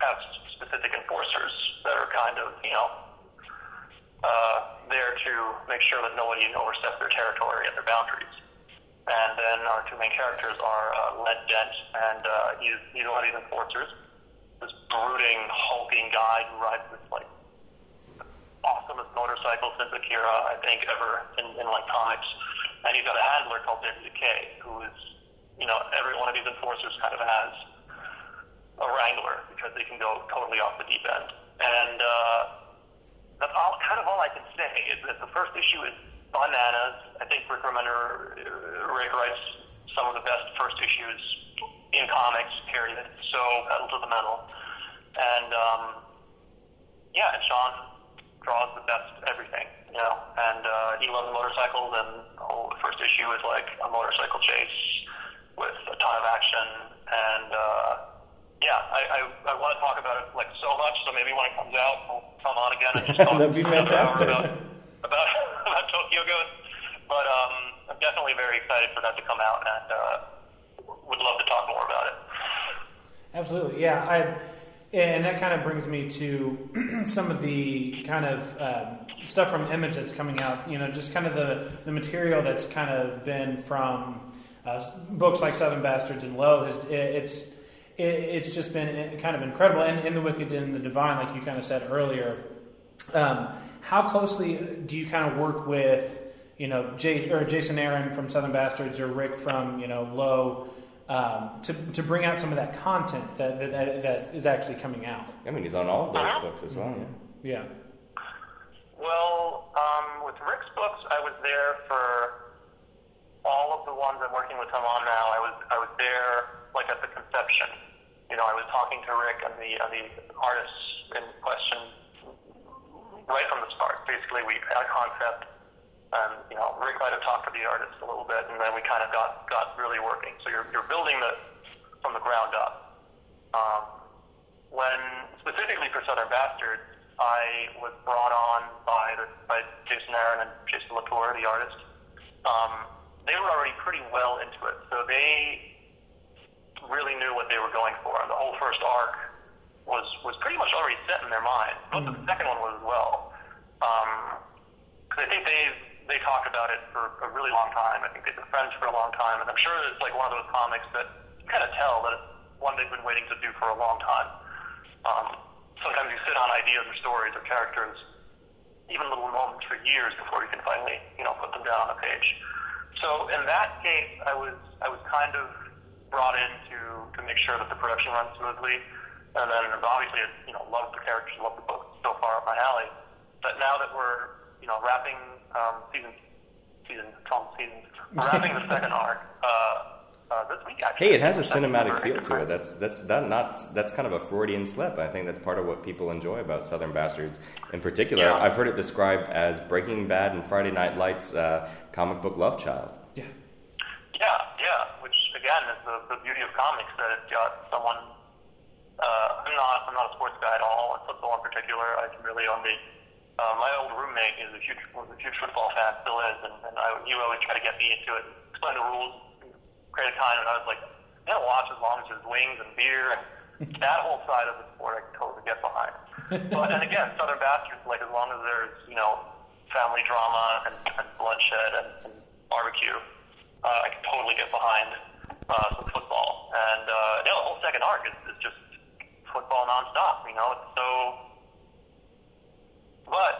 have specific enforcers that are kind of, you know, uh, there to make sure that nobody oversteps their territory and their boundaries. And then our two main characters are uh, Led Dent, and uh, he's, he's one of these enforcers. This brooding, hulking guy who rides this like awesomest motorcycle since Akira, I think, ever in, in like comics. And he's got a handler called Debbie Decay, who is, you know, every one of these enforcers kind of has a wrangler because they can go totally off the deep end. And uh, that's all kind of all I can say is that the first issue is bananas. I think Rick Remender, uh, Rick writes some of the best first issues in comics, period. So pedal to the metal. And um, yeah, and Sean draws the best everything, you know. And uh, he loves motorcycles, and oh, the first issue is like a motorcycle chase with a ton of action. And uh, yeah, I, I, I want to talk about it like so much. So maybe when it comes out, we'll come on again and just [laughs] talk That'd be fantastic. about about, [laughs] about Tokyo Ghost. But um, I'm definitely very excited for that to come out, and uh, would love to talk more about it. Absolutely, yeah. I and that kind of brings me to [clears throat] some of the kind of um, stuff from Image that's coming out. You know, just kind of the the material that's kind of been from uh, books like Southern Bastards and Low. It's it's it, it's just been kind of incredible. And in the Wicked and the Divine, like you kind of said earlier. Um, how closely do you kind of work with, you know, Jay, or Jason Aaron from Southern Bastards or Rick from, you know, Low, um, to, to bring out some of that content that, that, that is actually coming out? I mean, he's on all of those Uh-huh. books as well. Yeah. Yeah. Well, um, with Rick's books, I was there for all of the ones I'm working with him on now. I was I was there like at the conception. You know, I was talking to Rick and the and the artists in question right from the start. Basically, we had a concept, and you know, Rick might have talked to the artist a little bit, and then we kind of got got really working. So you're you're building the from the ground up. Um, when specifically for Southern Bastards, I was brought on by the, by Jason Aaron and Jason Latour, the artist. Um, they were already pretty well into it, so they really knew what they were going for, and the whole first arc was was pretty much already set in their mind. Most of the second one was as well, because I think they they talked about it for a really long time. I think they've been friends for a long time, and I'm sure it's like one of those comics that you kind of tell that it's one they've been waiting to do for a long time. Um, sometimes you sit on ideas or stories or characters even little moments for years before you can finally, you know, put them down on a page. So in that case, I was I was kind of brought in to to make sure that the production runs smoothly, and then obviously, you know, love the characters, love the book, so far up my alley. But now that we're you know wrapping um, season season call season [laughs] wrapping the second arc. Uh, uh, this week, actually. Hey, it has a cinematic feel to it. That's that's that not that's kind of a Freudian slip. I think that's part of what people enjoy about Southern Bastards. In particular, Yeah. I've heard it described as Breaking Bad and Friday Night Lights uh, comic book love child. Yeah. Yeah, yeah. Which again is the, the beauty of comics that it's got someone. Uh, I'm not I'm not a sports guy at all. Football in particular, I can really only. Uh, my old roommate is a huge was a huge football fan, still is, and, and I, he would always try to get me into it, explain the rules, create a time, and I was like, I'm gonna watch as long as there's wings and beer and [laughs] that whole side of the sport I can totally get behind. But and again, Southern Bastards, like as long as there's you know family drama and, and bloodshed and, and barbecue, uh, I can totally get behind uh, some football. And uh, yeah, the whole second arc is, is just football nonstop. You know, it's so. But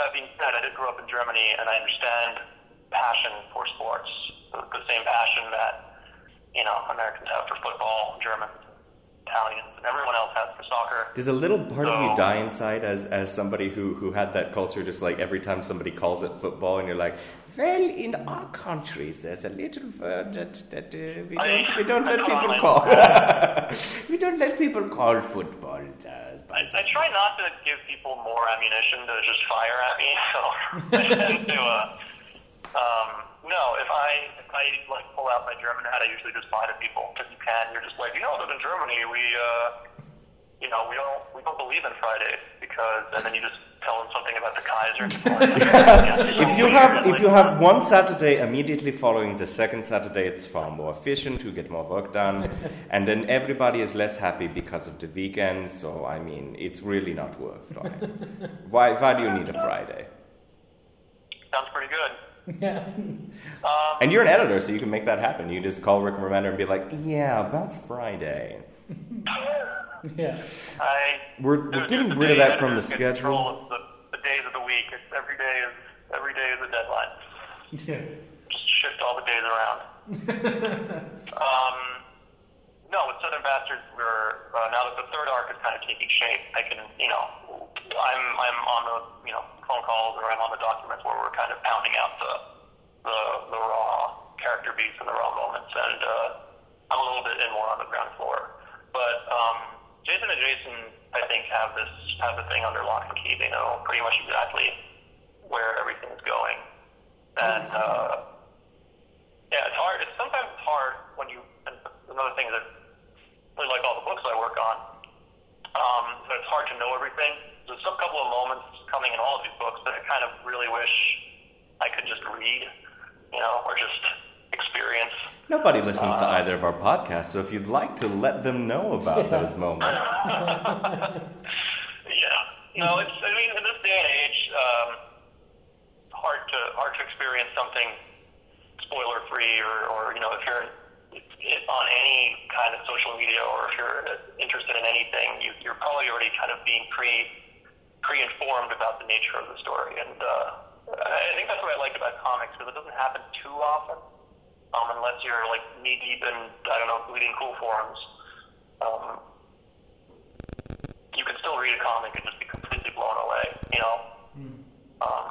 that being said, I did grow up in Germany, and I understand passion for sports, the, the same passion that you know Americans have for football, Germans, Italians, and everyone else has for soccer. Does a little part of you die inside as, as somebody who, who had that culture, just like every time somebody calls it football, and you're like, well, in our countries, there's a little word that, that uh, we, don't, we don't [laughs] I let people call. [laughs] we don't let people call football. Uh, I, I try not to give people more ammunition to just fire at me, [laughs] so to. Uh, um, no, if I if I like pull out my German hat, I usually just lie to people because you can. You're just like, you know, that in Germany we, uh, you know, we don't we don't believe in Friday because, and then you just tell them something about the Kaiser. [laughs] if you have if you have one Saturday immediately following the second Saturday, it's far more efficient to get more work done, [laughs] and then everybody is less happy because of the weekend. So I mean, it's really not worth it. [laughs] why why do you need a Friday? sounds pretty good. Yeah. Um, And you're an editor, so you can make that happen. You just call Rick Remender and be like, "Yeah, about Friday." Yeah. I We're- we're getting rid of that from the schedule. of The, the days of the week. It's every day is every day is a deadline. Yeah. just shift all the days around. [laughs] um, no, with Southern Bastards, we're uh, now that the third arc is kind of taking shape. I can, you know, I'm I'm on the you know phone calls or I'm on the documents where we're kind of pounding out the the, the raw character beats and the raw moments, and uh, I'm a little bit in more on the ground floor. But um, Jason and Jason, I think, have this have the thing under lock and key. They know pretty much exactly where everything is going, and. Uh, yeah, it's hard. It's sometimes it's hard when you. And another thing that really like all the books I work on, um, but it's hard to know everything. There's a couple of moments coming in all of these books that I kind of really wish I could just read, you know, or just experience. Nobody listens to either of our podcasts, so if you'd like to let them know about those moments, [laughs] Yeah. No, it's. I mean, in this day and age, um, hard to hard to experience something spoiler free, or, or you know, if you're if, if on any kind of social media, or if you're interested in anything, you, you're probably already kind of being pre pre informed about the nature of the story, and uh, I think that's what I like about comics because it doesn't happen too often, um, unless you're like knee deep in I don't know bleeding cool forums. Um, you can still read a comic and just be completely blown away. You know, um,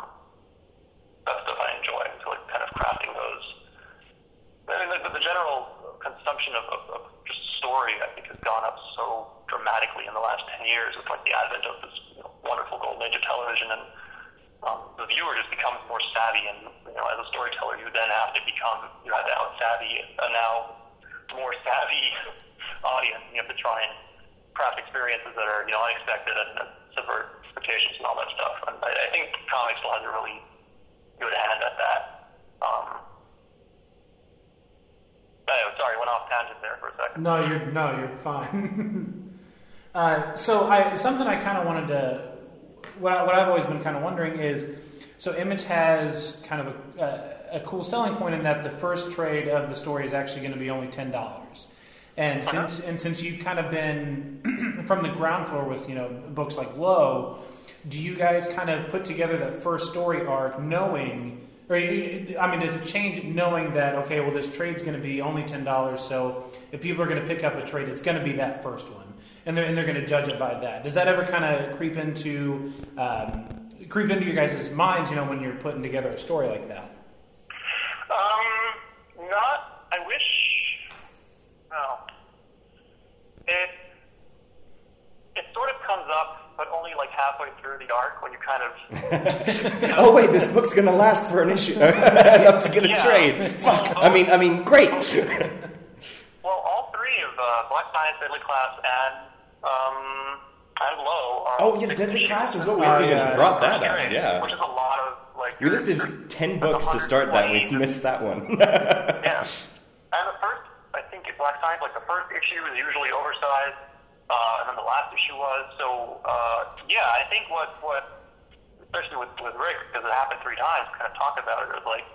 that's stuff I enjoy. So like kind of crafting those. I mean, the, the general consumption of, of, of just story, I think, has gone up so dramatically in the last ten years with like the advent of this you know, wonderful golden age of television, and um, the viewer just becomes more savvy. And you know, as a storyteller, you then have to become you have to out savvy a now more savvy [laughs] audience. You have to try and craft experiences that are you know unexpected and, subvert expectations and all that stuff. And I, I think comics still has a really good hand at that. Um, anyway, sorry, went off tangent there for a second. No, you're no, you're fine. [laughs] uh, so I something I kind of wanted to what, I, what I've always been kind of wondering is so Image has kind of a, a, a cool selling point in that the first trade of the story is actually going to be only ten dollars. And uh-huh. since and since you've kind of been [clears throat] from the ground floor with you know books like Low, Do you guys kind of put together that first story arc knowing, or I mean, does it change knowing that okay, well, this trade's going to be only ten dollars, so if people are going to pick up a trade, it's going to be that first one, and they're and they're going to judge it by that. Does that ever kind of creep into um, creep into your guys' minds, you know, when you're putting together a story like that? Um, not. I wish. No. It it sort of comes up, but only like halfway through the arc when you kind of. [laughs] oh wait, this book's gonna last for an issue [laughs] enough to get a Yeah. trade. Fuck. I mean, I mean, great. Well, all three of uh, Black Science, Deadly Class, and um, and Low are. oh yeah, Deadly issues. Class is what we Oh, even yeah. brought that First up. trade, Yeah. Which is a lot of like. We listed ten books to start that. We've 120. [laughs] missed that one. Yeah. [laughs] And the first, I think, at Black Science, like the first issue is usually oversized, uh, and then the last issue was. So, uh, yeah, I think what, what especially with, with Rick, because it happened three times, kind of talk about it was like,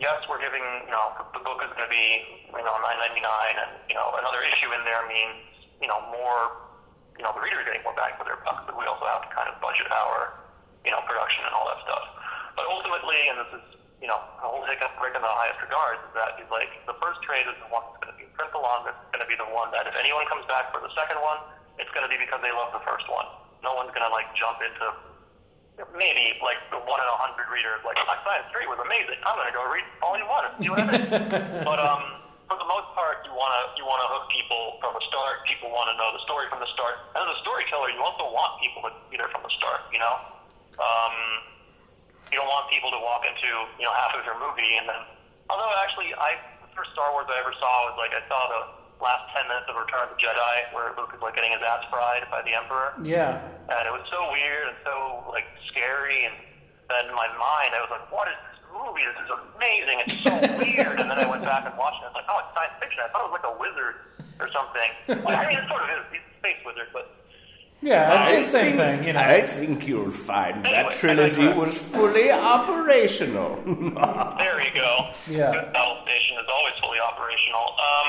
yes, we're giving, you know, the book is going to be, you know, nine ninety nine, and you know, another issue in there means, you know, more, you know, the reader is getting more bang for their buck, but we also have to kind of budget our, you know, production and all that stuff. But ultimately, and this is, you know, the whole take up Rick in the highest regards is that he's like, the first trade is the one that's going to be print the longest, it's going to be the one that if anyone comes back for the second one, it's going to be because they love the first one. No one's going to like jump into maybe like the one in a hundred readers, like my science three was amazing. I'm gonna go read volume one and see what it is. [laughs] but um, for the most part, you wanna you wanna hook people from the start. People want to know the story from the start. And as a storyteller, you also want people to be there from the start. You know, um, you don't want people to walk into you know half of your movie and then. Although actually, I the first Star Wars I ever saw was like I saw the last ten minutes of Return of the Jedi, where Luke is like getting his ass fried by the Emperor Yeah. and it was so weird and so like scary and then in my mind I was like, What is this movie? This is amazing, it's so [laughs] weird and then I went back and watched it, I was like, Oh, it's science fiction. I thought it was like a wizard or something. [laughs] Well, I mean it sort of is, he's a space wizard, but Yeah, it's the same thing, you know. I think you'll find Anyway, that trilogy was fully operational. [laughs] there you go. Yeah. Good battle station is always fully operational. Um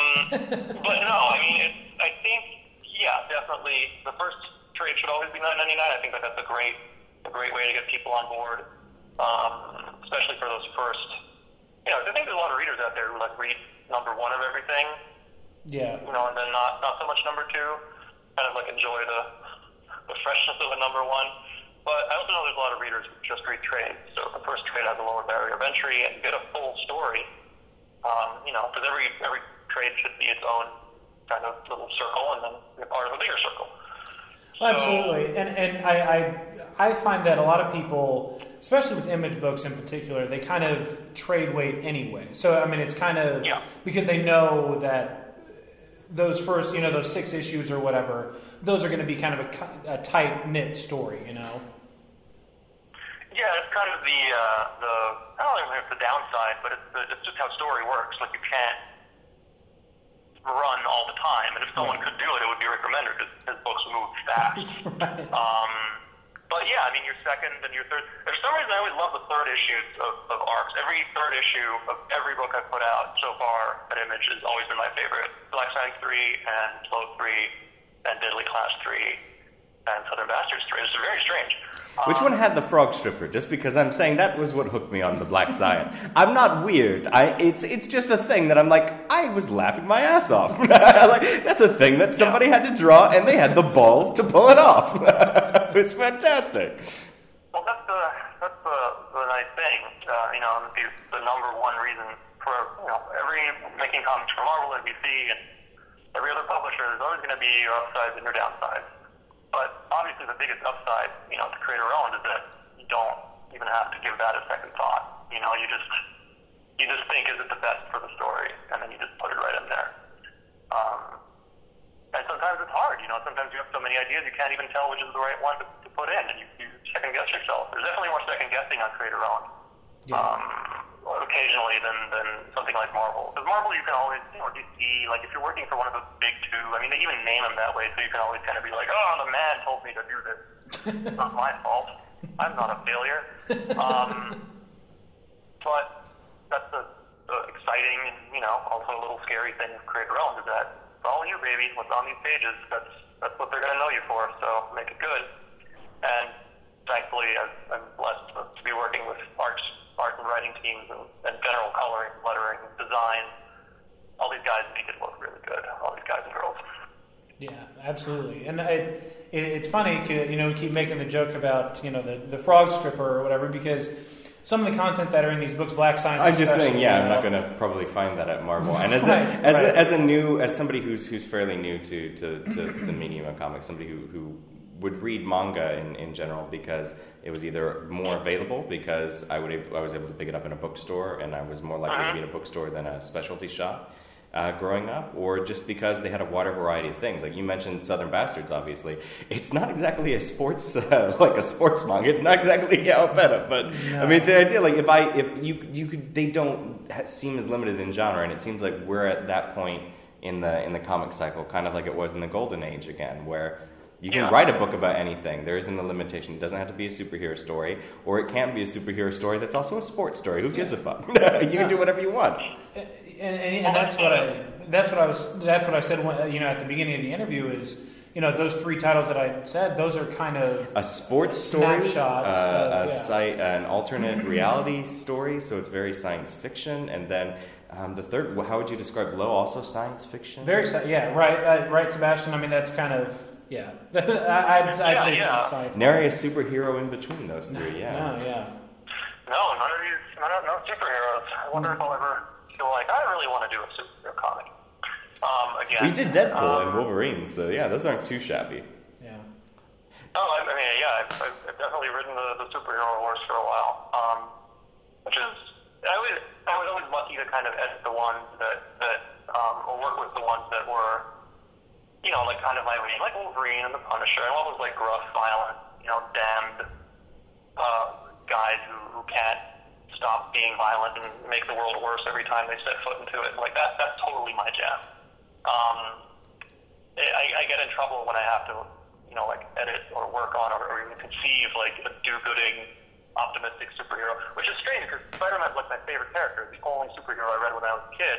[laughs] but no, I mean it, I think yeah, definitely the first trade should always be nine ninety nine. I think that that's a great a great way to get people on board. Um, especially for those first you know, I think there's a lot of readers out there who like read number one of everything, Yeah. you know, and then not not so much number two. Kind of like enjoy the the freshness of a number one. But I also know there's a lot of readers who just read trades. So the first trade has a lower barrier of entry and get a full story, um, you know, because every every trade should be its own kind of little circle and then you're part of a bigger circle. So- Absolutely, and and I, I I find that a lot of people, especially with image books in particular, they kind of trade weight anyway. So I mean, it's kind of Yeah. because they know that those first, you know, those six issues or whatever, those are going to be kind of a, a tight knit story, you know. Yeah, it's kind of the uh, the I don't even know if it's the downside, but it's the, it's just how story works. Like you can't run all the time, and if someone could do it, it would be Rick Remender because his books move fast. [laughs] Right. Um, but yeah, I mean, your second and your third. For some reason, I always love the third issues of, of arcs. Every third issue of every book I've put out so far at Image has always been my favorite. Black Science 3 and Low 3 and Deadly Class 3 and Southern Bastards 3. It's very strange. Which one had the frog stripper? Just because I'm saying that was what hooked me on the Black Science. [laughs] I'm not weird. I it's it's just a thing that I'm like I was laughing my ass off. [laughs] like that's a thing that somebody had to draw and they had the balls to pull it off. [laughs] it was fantastic. Well, that's the that's the, the nice thing. Uh, you know, the, the number one reason for you know every making comics for Marvel, NBC, and every other publisher, there's always going to be your upsides and your downsides. But obviously, the biggest upside, you know, to creator owned is that you don't even have to give that a second thought. You know, you just you just think is it the best for the story, and then you just put it right in there. Um, and sometimes it's hard, you know. Sometimes you have so many ideas you can't even tell which is the right one to, to put in, and you, you second guess yourself. There's definitely more second guessing on creator owned. Yeah. Um, occasionally than than something like Marvel. Because Marvel, you can always, you know, DC. Like if you're working for one of the big two, I mean, they even name them that way, so you can always kind of be like, oh, the man told me to do this. it's [laughs] not my fault. I'm not a failure. Um, but that's the, the exciting and you know also a little scary thing with creator owned is that it's all you, baby. What's on these pages, that's that's what they're gonna know you for. So make it good. and thankfully I'm, I'm blessed to, to be working with art, art and and, and general coloring, lettering, design. All these guys make it look really good. All these guys and girls. Yeah, absolutely. And I, it, it's funny, 'cause, you know, we keep making the joke about you know the the frog stripper or whatever because some of the content that are in these books, Black Science. I'm just saying, yeah, you I'm not going to probably find that at Marvel. And as Right, a, as, right. a, as a new, as somebody who's who's fairly new to, to, to the medium of comics, somebody who, who would read manga in, in general because it was either more available because I would I was able to pick it up in a bookstore and I was more likely to be in a bookstore than a specialty shop. Uh, growing up, or just because they had a wider variety of things, like you mentioned, Southern Bastards. Obviously, it's not exactly a sports [laughs] uh, like a sports manga. It's not exactly [laughs] better, but I mean the idea, like if I if you you could they don't seem as limited in genre, and it seems like we're at that point in the in the comic cycle, kind of like it was in the golden age again, where you can Yeah. write a book about anything. There isn't a limitation. It doesn't have to be a superhero story, or it can't be a superhero story that's also a sports story. Who gives a fuck? [laughs] you can do whatever you want. and, and, and that's what I that's what I was that's what I said when, you know at the beginning of the interview is you know those three titles that I said those are kind of A sports story, Snapshots uh, of- a yeah. site, an alternate reality story, so it's very science fiction, and then. Um, the third, how would you describe Low? Also science fiction. very sci- yeah right uh, right Sebastian I mean that's kind of yeah [laughs] I, I'd, I'd Yeah, say yeah. sci-fi. Nary a superhero in between those three. Yeah. no yeah No, none of these, none of no superheroes. I wonder if I'll ever feel like I really want to do a superhero comic. Um, again, We did Deadpool um, and Wolverine, so yeah, those aren't too shabby. yeah No, I, I mean, yeah, I've, I've I've definitely ridden the, the superhero horse for a while. Um, which is, I was, I was always lucky to kind of edit the ones that, that, um, or work with the ones that were, you know, like kind of my range, like Wolverine and the Punisher, and all those like gruff, violent, you know, damned, uh, guys who, who can't stop being violent and make the world worse every time they set foot into it. Like that, that's totally my jam. Um, I, I get in trouble when I have to, you know, like edit or work on or, or even conceive like a do-gooding, optimistic superhero, which is strange because Spider-Man's like my favorite character. The only superhero I read when I was a kid,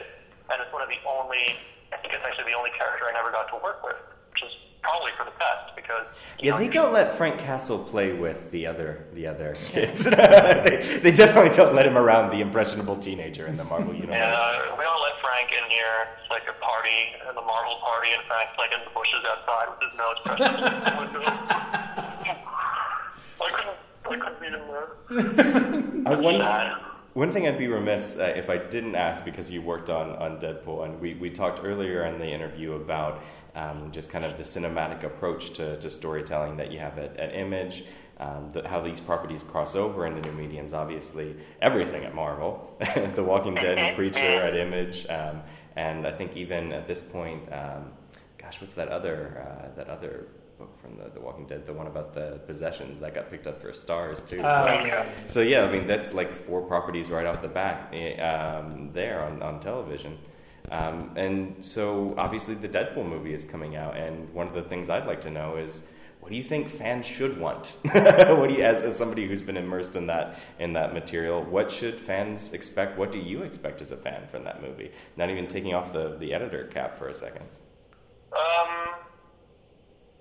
and it's one of the only, I think it's actually the only character I never got to work with, which is probably for the best because you Yeah, know, they don't let Frank Castle play with the other the other kids. [laughs] they, they definitely don't let him around the impressionable teenager in the Marvel universe. Yeah, we don't let Frank in here. It's like a party, uh, the Marvel party, and Frank's like in the bushes outside with his nose pressed up the window. [laughs] I couldn't, I couldn't meet him there. [laughs] I wonder, Sad. One thing I'd be remiss uh, if I didn't ask because you worked on, on Deadpool, and we, we talked earlier in the interview about um, just kind of the cinematic approach to, to storytelling that you have at, at Image, um, the, how these properties cross over into new mediums. Obviously, everything at Marvel, [laughs] The Walking Dead and Preacher at Image, um, and I think even at this point, um, gosh, what's that other uh, that other book from the, the Walking Dead, the one about the possessions that got picked up for stars too. Uh, so, yeah. so yeah, I mean that's like four properties right off the bat eh, um, there on, on television. Um, and so obviously the Deadpool movie is coming out, and one of the things I'd like to know is what do you think fans should want? [laughs] what do you, as, as somebody who's been immersed in that in that material, what should fans expect? What do you expect as a fan from that movie? Not even taking off the, the editor cap for a second. Um,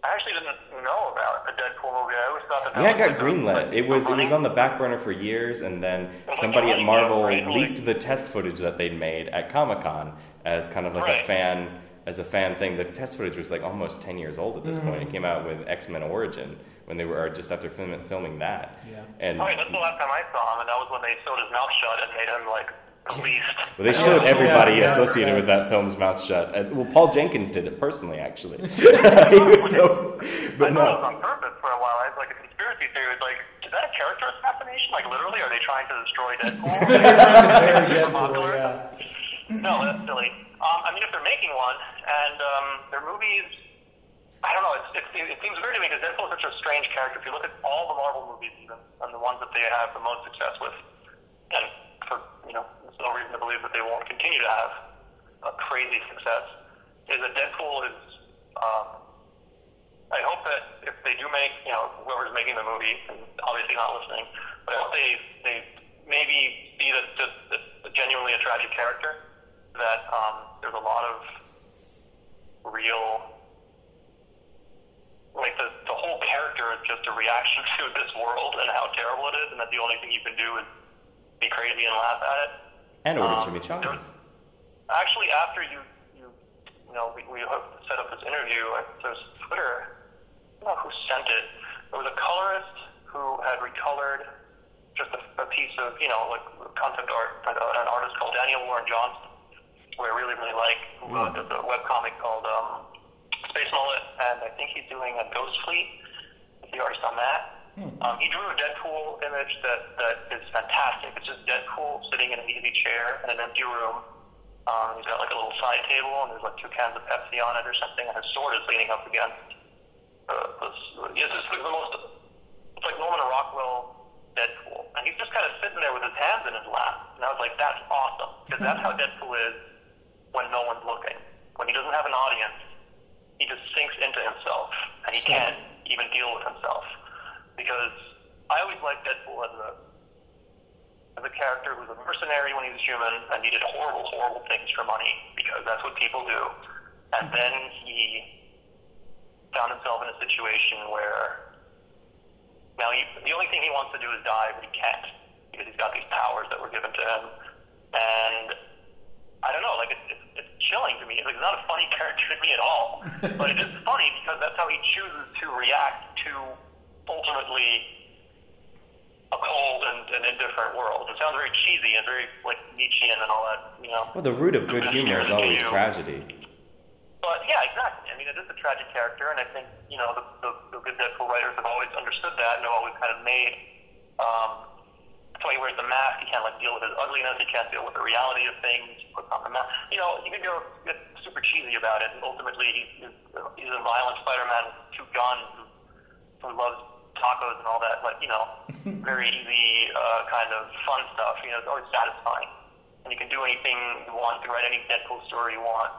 I actually didn't know about the Deadpool movie. I always thought that. that Yeah, it got like greenlit. like It was it was on the back burner for years, and then somebody at Marvel leaked the test footage that they'd made at Comic Con as kind of like a fan as a fan thing. The test footage was like almost ten years old at this point. It mm. came out with X Men Origin when they were just after film, filming that. Yeah. And Oh, wait, that's the last time I saw him, and that was when they sewed his mouth shut and made him like released. well, they showed everybody yeah, associated yeah. with that film's mouth shut. Uh, well, Paul Jenkins did it personally, actually. [laughs] he was so, I but thought it was on purpose for a while. I had like a conspiracy theory. It was like, is that a character assassination? Like literally, are they trying to destroy [laughs] Deadpool? Very Super Deadpool, yeah. No, that's silly. Um, I mean, if they're making one and um, their movies, I don't know. It's, it's, it seems weird to me because Deadpool is such a strange character. If you look at all the Marvel movies, even and the ones that they have the most success with, and for you know, there's no reason to believe that they won't continue to have a crazy success. Is that Deadpool is. Um, I hope that if they do make, you know, whoever's making the movie, and obviously not listening, but I hope they they maybe see that just genuinely a tragic character, that um, there's a lot of real, like the the whole character is just a reaction [laughs] to this world and how terrible it is, and that the only thing you can do is be crazy and laugh at it. And order Um, chimichangas. there Actually, after you, you, you know, we, we hooked- set up this interview, I, there's Twitter. I don't know who sent it. There was a colorist who had recolored just a, a piece of, you know, like concept art, uh, an artist called Daniel Warren Johnson, who I really, really like, who uh, does a webcomic called um, Space Mullet, and I think he's doing a Ghost Fleet. The artist on that? Um, he drew a Deadpool image that, that is fantastic. It's just Deadpool sitting in an easy chair in an empty room. Um, he's got like a little side table, and there's like two cans of Pepsi on it or something, and his sword is leaning up against. Uh, this, it's just like the most. It's like Norman Rockwell Deadpool, and he's just kind of sitting there with his hands in his lap. And I was like, that's awesome because that's how Deadpool is when no one's looking. When he doesn't have an audience, he just sinks into himself, and he can't even deal with himself. Because I always liked Deadpool as a as a character who was a mercenary when he was human and he did horrible, horrible things for money because that's what people do. And then he found himself in a situation where now he, the only thing he wants to do is die, but he can't because he's got these powers that were given to him. And I don't know, like it's, it's, it's chilling to me. Like, it's not a funny [laughs] character to me at all, but it is funny because that's how he chooses to react to ultimately a cold and, and indifferent world. It sounds very cheesy and very like Nietzschean and all that, you know. Well, the root of good humor is always tragedy. But yeah, exactly. I mean, it is a tragic character, and I think you know the, the, the good Deadpool writers have always understood that and have always kind of made. Um, that's why he wears the mask. He can't like deal with his ugliness. He can't deal with the reality of things. He puts on the mask. You know, you can go get super cheesy about it. And ultimately, he's, he's a violent Spider-Man with two guns who, who loves tacos and all that. Like you know, [laughs] very easy uh, kind of fun stuff. You know, it's always satisfying. And you can do anything you want. You can write any Deadpool story you want.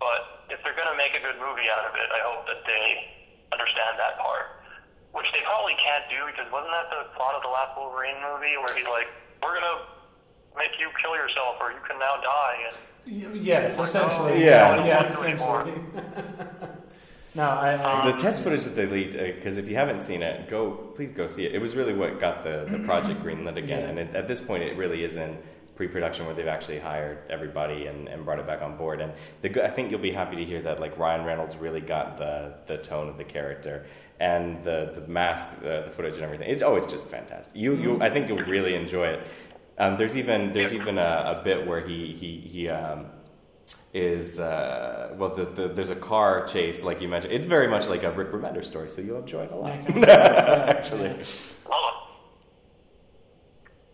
But if they're going to make a good movie out of it, I hope that they understand that part. Which they probably can't do because wasn't that the plot of the last Wolverine movie where he's like, we're going to make you kill yourself or you can now die. And Yes, essentially. Yeah. yeah, Don't do anymore. essentially. [laughs] no, I, I The test footage that they leaked, because if you haven't seen it, go please go see it. It was really what got the, the project greenlit again, Yeah. and it, at this point, it really is in pre-production where they've actually hired everybody and, and brought it back on board. And the, I think you'll be happy to hear that like Ryan Reynolds really got the the tone of the character and the the mask, the, the footage, and everything. It's always just fantastic. You you I think you'll really enjoy it. Um, there's even there's even a, a bit where he he he. Um, is uh, well, the, the, there's a car chase, like you mentioned. It's very much like a Rick Remender story, so you'll enjoy it a lot. Yeah, [laughs] Actually.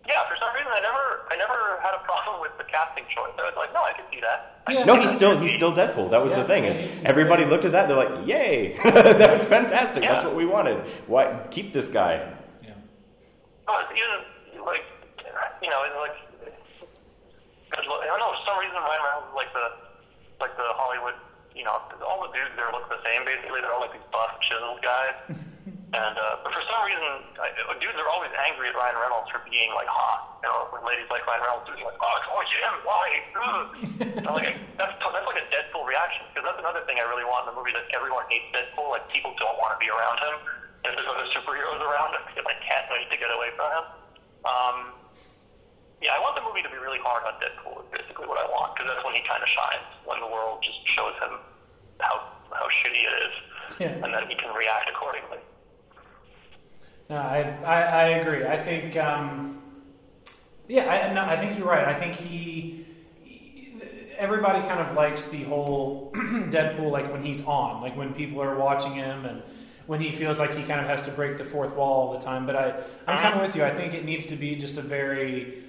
Yeah, for some reason I never I never had a problem with the casting choice. I was like, no, I can see that. Yeah. no, he's still he's still Deadpool. That was the thing. Is everybody looked at that? They're like, "Yay, [laughs] that was fantastic. That's what we wanted. Why keep this guy?" yeah. Oh, it's even like you know, it's like. I don't know. For some reason, Ryan Reynolds is like the like the Hollywood. You know, all the dudes there look the same. Basically, they're all like these buff, chiseled guys. [laughs] and uh, but for some reason, I, dudes are always angry at Ryan Reynolds for being like hot. You know, when ladies like Ryan Reynolds, are like, oh, it's always him. Why? Ugh." [laughs] And I'm like, that's that's like a Deadpool reaction because that's another thing I really want in the movie that everyone hates Deadpool. Like people don't want to be around him. If there's other superheroes around him, because I can't wait to get away from him. Um, yeah, I want the movie to be really hard on Deadpool. Is basically what I want because that's when he kind of shines. When the world just shows him how how shitty it is, Yeah. and then he can react accordingly. No, I, I, I agree. I think, um, yeah, I, no, I think you're right. I think he, he- everybody kind of likes the whole [clears throat] Deadpool, like when he's on, like when people are watching him and when he feels like he kind of has to break the fourth wall all the time. But I, I'm kind of with you. I think it needs to be just a very,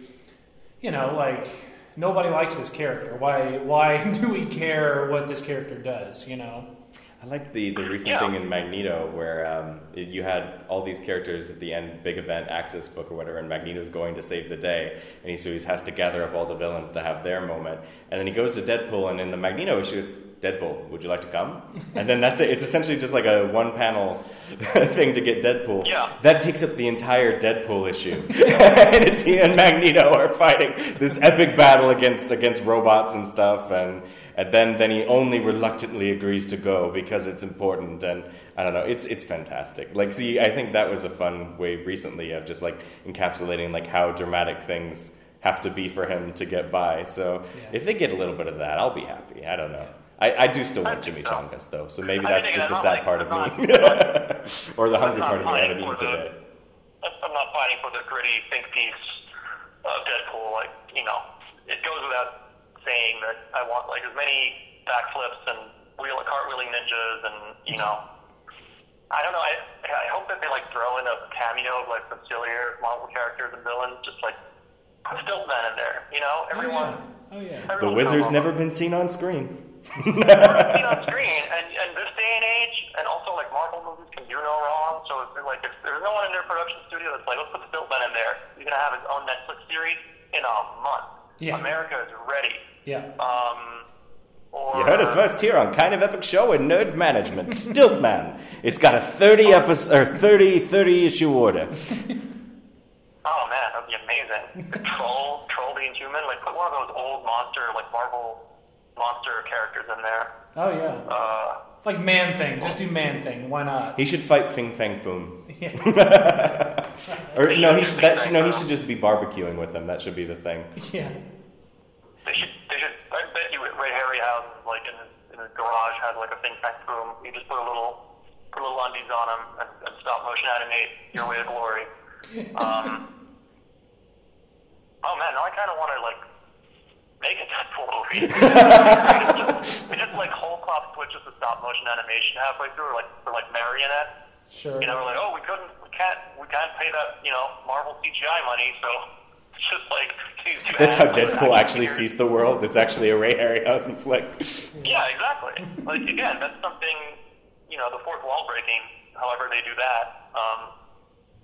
you know, like nobody likes this character. Why, why [laughs] do we care what this character does? You know? I like the, the recent Yeah. thing in Magneto where um, it- you had all these characters at the end, big event, Axis book or whatever, and Magneto's going to save the day, and he so he has to gather up all the villains to have their moment, and then he goes to Deadpool, and in the Magneto issue, it's Deadpool, would you like to come? [laughs] And then that's it. It's essentially just like a one panel [laughs] thing to get Deadpool. Yeah. That takes up the entire Deadpool issue, [laughs] and it's he and Magneto are fighting this epic battle against against robots and stuff, and and then then he only reluctantly agrees to go because it's important. And I don't know, it's it's fantastic. Like, see, I think that was a fun way recently of just like encapsulating like how dramatic things have to be for him to get by. So Yeah. if they get a little bit of that, I'll be happy. I don't know. I, I do still want chimichangas though, so maybe I that's just a I'm sad not- part of I'm me, not- [laughs] or the hungry part of me I not haven't eaten today. I'm not fighting for the gritty think piece of Deadpool. Like, you know, it goes without saying that I want like as many backflips and wheel cartwheeling ninjas and you know. I don't know. I I hope that they like throw in a cameo of like some sillier Marvel characters and villains. Just like put Stiltman in there. You know, Oh everyone. yeah. Oh yeah. The wizard's never been seen on screen. [laughs] seen on screen, and, and this day and age, and also like Marvel movies can do no wrong. So if like, if there's no one in their production studio that's like, let's put Stiltman in there, he's gonna have his own Netflix series in a month. Yeah. America is ready. Yeah. Um, or, You heard it first here on Kind of Epic Show and Nerd Management. Stiltman. It's got a 30 episode or 30 30 issue order. [laughs] Oh man, that'd be amazing. The troll, troll the Inhuman, like put one of those old monster, like Marvel monster characters in there. Oh yeah. Uh, Like Man Thing. Just do Man Thing. Why not? He should fight Fing Fang Foom. Yeah. [laughs] Or no, he should, that should, no, he [laughs] should just be barbecuing with them. That should be the thing. yeah. They should, they should, I bet you Ray Harryhausen, like in his, in his garage, has like a Fing Fang Foom. You just put a little, put a little undies on him and, and stop motion animate your way to glory. [laughs] Um, oh man, now I kind of want to like make a Deadpool movie. they just like whole clock switches to stop motion animation halfway through, or like for like marionette. Sure. You know, we're like, oh, we couldn't, we can't, we can't pay that, you know, Marvel CGI money, so [laughs] it's just like two That's how Deadpool actually actors. sees the world. It's actually a Ray Harryhausen flick. Yeah, exactly. Like again, that's something you know, the fourth wall breaking. However, they do that. Um,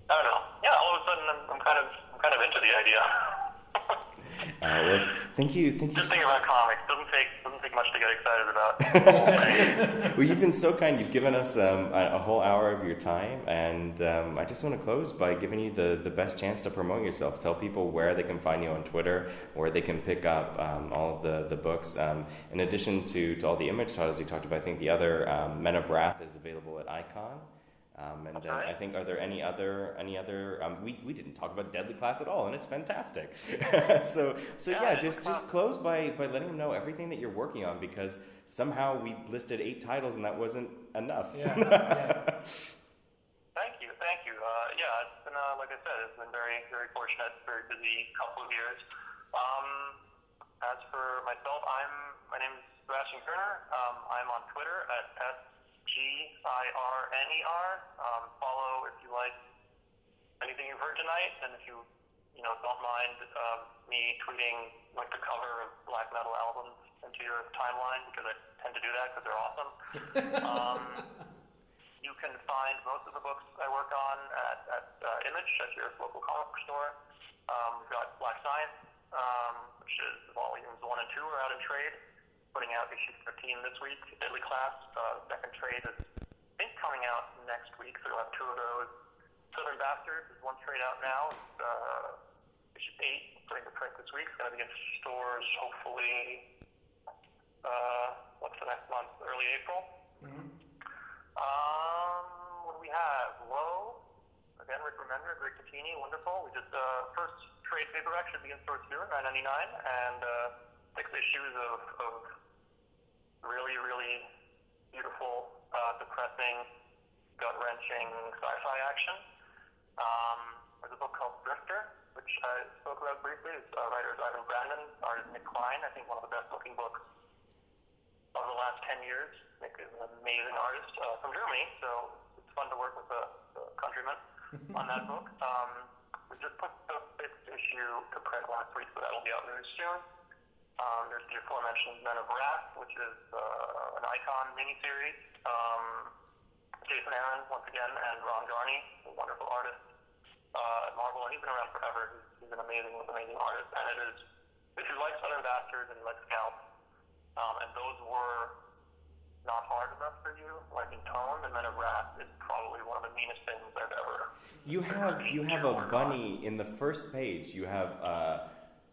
I don't know. Yeah, all of a sudden, I'm, I'm kind of, I'm kind of into the idea. [laughs] Uh, well, thank you, thank you. Just thinking about comics doesn't take doesn't take much to get excited about. the whole thing. Well, you've been so kind. You've given us um, a, a whole hour of your time, and um, I just want to close by giving you the, the best chance to promote yourself. Tell people where they can find you on Twitter, where they can pick up um, all of the, the books. Um, in addition to, to all the image titles you talked about, I think the other um, Men of Wrath is available at Icon. Um, and then right. I think are there any other any other um, we, we didn't talk about Deadly Class at all and it's fantastic. [laughs] so so yeah, Yeah, just just close by by letting them know everything that you're working on because somehow we listed eight titles and that wasn't enough. Yeah. [laughs] yeah. Thank you, thank you. Uh, yeah, it's been uh, like I said, it's been very, very fortunate, very busy couple of years. Um, as for myself, I'm my name is Sebastian Girner. Um, I'm on Twitter at s g i r n e r. Um, follow if you like anything you've heard tonight, and if you you know don't mind um, me tweeting like the cover of black metal albums into your timeline because I tend to do that because they're awesome. [laughs] um, you can find most of the books I work on at, at uh, Image, at your local comic store. Um, we've got Black Science, um, which is volumes one and two are out in trade, putting out issue 13 this week. Deadly Class, uh, second trade is, I think, coming out next week, so you'll have two of those. Southern Bastards is one trade out now. It's, uh, issue eight, putting to print this week. It's going to be in stores hopefully, uh, what's the next month? Early April. Um, what do we have? Low. Again, Rick Remender, Greg Tocchini, wonderful. We just, uh, first trade paperback should be in stores soon, 9.99, and, uh, six issues of, of really, really beautiful, uh, depressing, gut-wrenching sci-fi action. Um, there's a book called Drifter, which I spoke about briefly. It's, uh, writer is Ivan Brandon, artist Nic Klein, I think one of the best-looking books of the last 10 years. Nick is an amazing artist uh, from Germany, so it's fun to work with a, a countryman [laughs] on that book. Um, we just put the fifth issue to print last week, so that'll be out very soon. Um, there's the aforementioned Men of Wrath, which is uh, an icon miniseries. Um, Jason Aaron, once again, and Ron Garney, a wonderful artist uh, at Marvel, and he's been around forever. He's, he's an amazing, amazing artist, and it is, if you like Southern Bastards and you like Scalp, um, and those were not hard enough for you, like in tone, the Men of Wrath is probably one of the meanest things I've ever. You have you have a bunny in the first page. You have uh,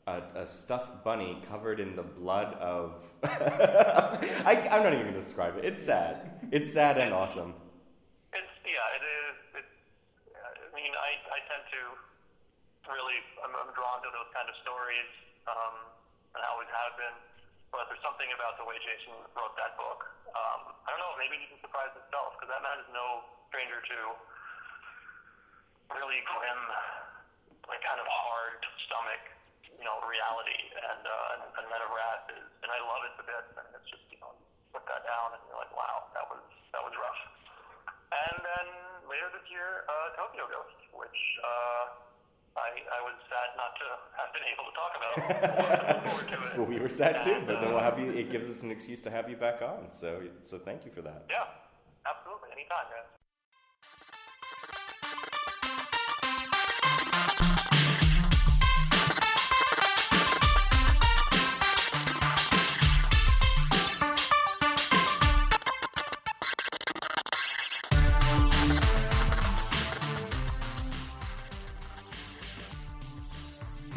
a, a stuffed bunny covered in the blood of. [laughs] I, I'm not even going to describe it. It's sad. It's sad and awesome. It's yeah, it is. It's, I mean, I I tend to really I'm, I'm drawn to those kind of stories, um, and I always have been. But there's something about the way Jason wrote that book. Um, I don't know. Maybe he can surprise himself because that man is no stranger to really grim, like kind of hard stomach, you know, reality. And uh, and, Men of Wrath is, and I love it to bits. And it's just you know, you put that down, and you're like, wow, that was that was rough. And then later this year, uh, Tokyo Ghost, which. Uh, I, I was sad not to have been able to talk about. [laughs] well, we were sad too, but then we'll have you. It gives us an excuse to have you back on. So, so thank you for that. Yeah, absolutely. Anytime, guys.